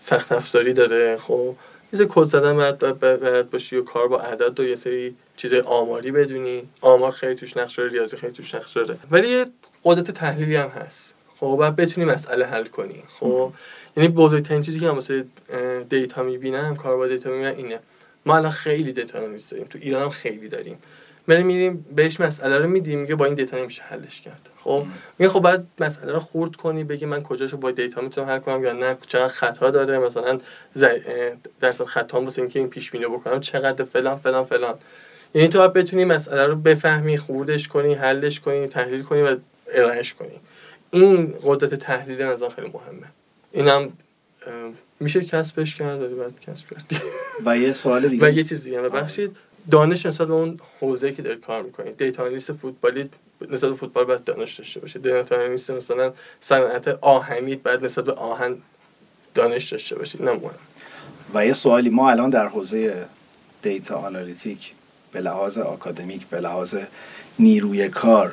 سخت افزاری داره خب. یه سری کد زدن بعد بلد باشی و کار با عدد و یه سری چیز آماری بدونی. آمار خیلی توش نقش داره ریاضی خیلی توش نقش داره. ولی یه قدرت تحلیلی هم هست. خب بعد بتونی مسئله حل کنی. خب. یعنی بزرگترین چیزی که اه، دیتا می‌بینم کار با دیتا می‌بینم اینه. ما الان خیلی data analyst داریم تو ایران هم خیلی داریم. بریم میریم بهش مسئله رو میدیم میگه با این دیتا نمیشه حلش کرد. خب؟ میگه خب بعد مسئله رو خورد کنی بگی من کجاشو با دیتا می‌تونم حل کنم یا نه؟ چقدر خطا داره؟ مثلا درصد خطا واسه اینکه این پیش بینی بکنم. چقدر فلان فلان فلان. یعنی تو باید بتونی مسئله رو بفهمی خوردش کنی حلش کنی تحلیل کنی و ارائهش کنی. این قدرت تحلیل نظر خیلی مهمه. اینم میشه کسبش کرد ولی باید کسب کرد و یه سوال دیگه. <laughs> و یه چیز دیگه هم. ببخشید دانش نسبت به اون حوزه که دارید کار می‌کنید دیتا آنالیست فوتبالی نسبت به فوتبال باید دانش داشته باشه. دیتا آنالیست مثلا صنعت آهنی بعد نسبت به آهن دانش داشته باشید نه مهم و یه سوالی ما الان در حوزه data analytic به لحاظ آکادمیک به لحاظ نیروی کار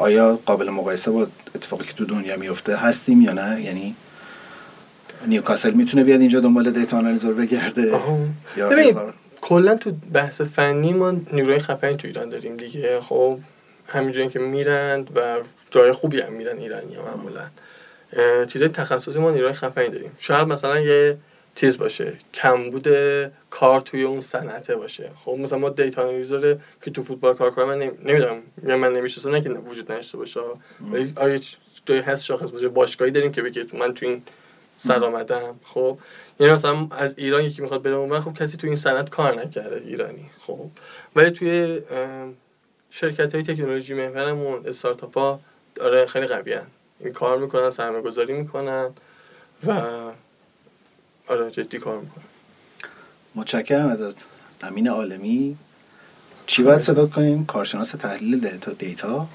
آیا قابل مقایسه با اتفاقی که تو دنیا میفته هستیم یا نه؟ یعنی نیوکاسل می‌تونه بیاد اینجا دنبال data analyzer بگرده؟ یا کلا تو بحث فنی ما نیروی خفنی تو ایران داریم دیگه. خب همینجوری که میرند و جای خوبی هم میرن ایرانی ها معمولا. چیزای تخصصی ما نیروی خفنی داریم. شاید مثلا یه چیز باشه کمبود کار توی اون صنعته باشه. خب مثلا ما دیتا آنالیزور که تو فوتبال کار کنم من نمی‌دونم. یا من نمی‌شناسم نه که وجود نداشته باشه. ولی آیا جای هست شاخص باشه. باشگاهی داریم که بگه من تو این سر آمدم. خب. یعنی مثلا از ایران یکی می‌خواد بره اون خب کسی تو این صنعت کار نکرده ایرانی. خب. ولی توی شرکت های تکنولوژی محورمون استارتاپ ها داره خیلی قوی این کار می‌کنن سرمایه گذاری می‌کنن و آره جدی کار می‌کنن متشکرم ازت. امین عالمی. چی باید صدا کنیم؟ کارشناس تحلیل دیتا دیتا؟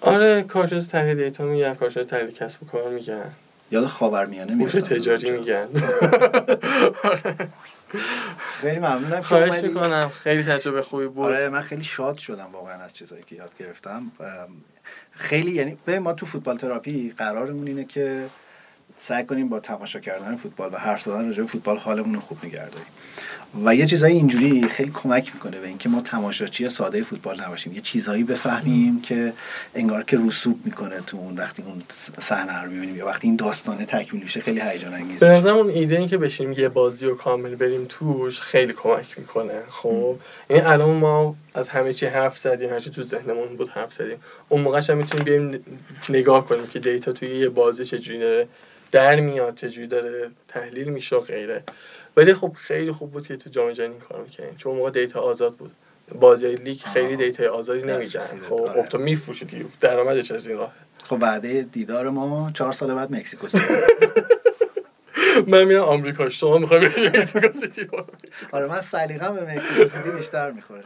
آره کارشناس تحلیل دیتا میگن کارشناس تحلیل کسب و کار میگن. یاد خاورمیانه میگن تجاری <laughs> میگن. خیلی ممنونم. خواهش می‌کنم. خیلی تجربه خوبی بود. آره من خیلی شاد شدم واقعا از چیزایی که یاد گرفتم. خیلی یعنی به ما تو فوتبال تراپی قرارمون اینه که سعی کنیم با تماشا کردن فوتبال و حرف زدن راجع فوتبال حالمون رو خوب نگه داریم. و یه چیزایی اینجوری خیلی کمک می‌کنه به اینکه ما تماشاچی ساده فوتبال نباشیم. یه چیزایی بفهمیم که انگار که رسوب می‌کنه تو اون وقتی اون صحنه رو می‌بینیم یا وقتی این داستانه تکمیل میشه خیلی هیجان انگیز به نظرم اون ایده این که بشیم یه بازی رو کامل بریم توش خیلی کمک می‌کنه. خب؟ یعنی الان ما از همه چی حرف زدیم هرچی تو ذهنمون بود حرف زدیم. اون موقعش هم می‌تونیم بیایم نگاه کنیم که دیتا توی یه بازی چجوری در میاد چجوری داره تحلیل میشه و غیره. ولی خب خیلی خوب بود که تو جام جهانی کار می‌کنیم چون موقع دیتا آزاد بود. بازی لیگ خیلی دیتا آزادی نمیدن. خب آره. خب تو میفروشی درآمدش از این راه. خب بعد دیدار ما چهار سال بعد مکزیکو من میرم آمریکا. شما می‌خوای بری مکزیکو سیتی؟ <laughs> آره من سلیقه‌ام به مکزیکو سیتی بیشتر می‌خوره.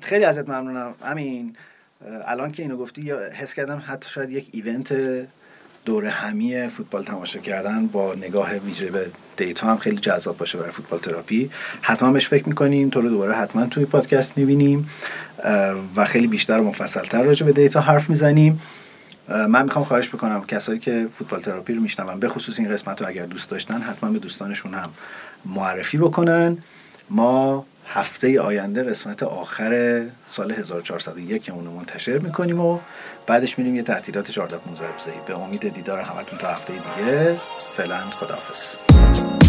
خیلی ازت ممنونم. همین الان که اینو گفتی حس کردم حتی شاید یک event دور همی فوتبال تماشا کردن با نگاه ویژه به دیتا هم خیلی جذاب باشه برای فوتبال تراپی. حتما بهش فکر می‌کنیم تو رو دوباره حتما توی پادکست می‌بینیم. و خیلی بیشتر و مفصلتر راجع به دیتا حرف می‌زنیم. من می‌خوام خواهش بکنم کسایی که فوتبال تراپی رو میشنون به خصوص این قسمت رو اگر دوست داشتن حتما به دوستانشون هم معرفی بکنن. ما هفته آینده قسمت آخر سال 1401 اون منتشر می‌کنیم و بعدش میریم یه تعطیلات 14 15 روزه به امید دیدار همتون تا هفته دیگه. فعلا خداحافظ.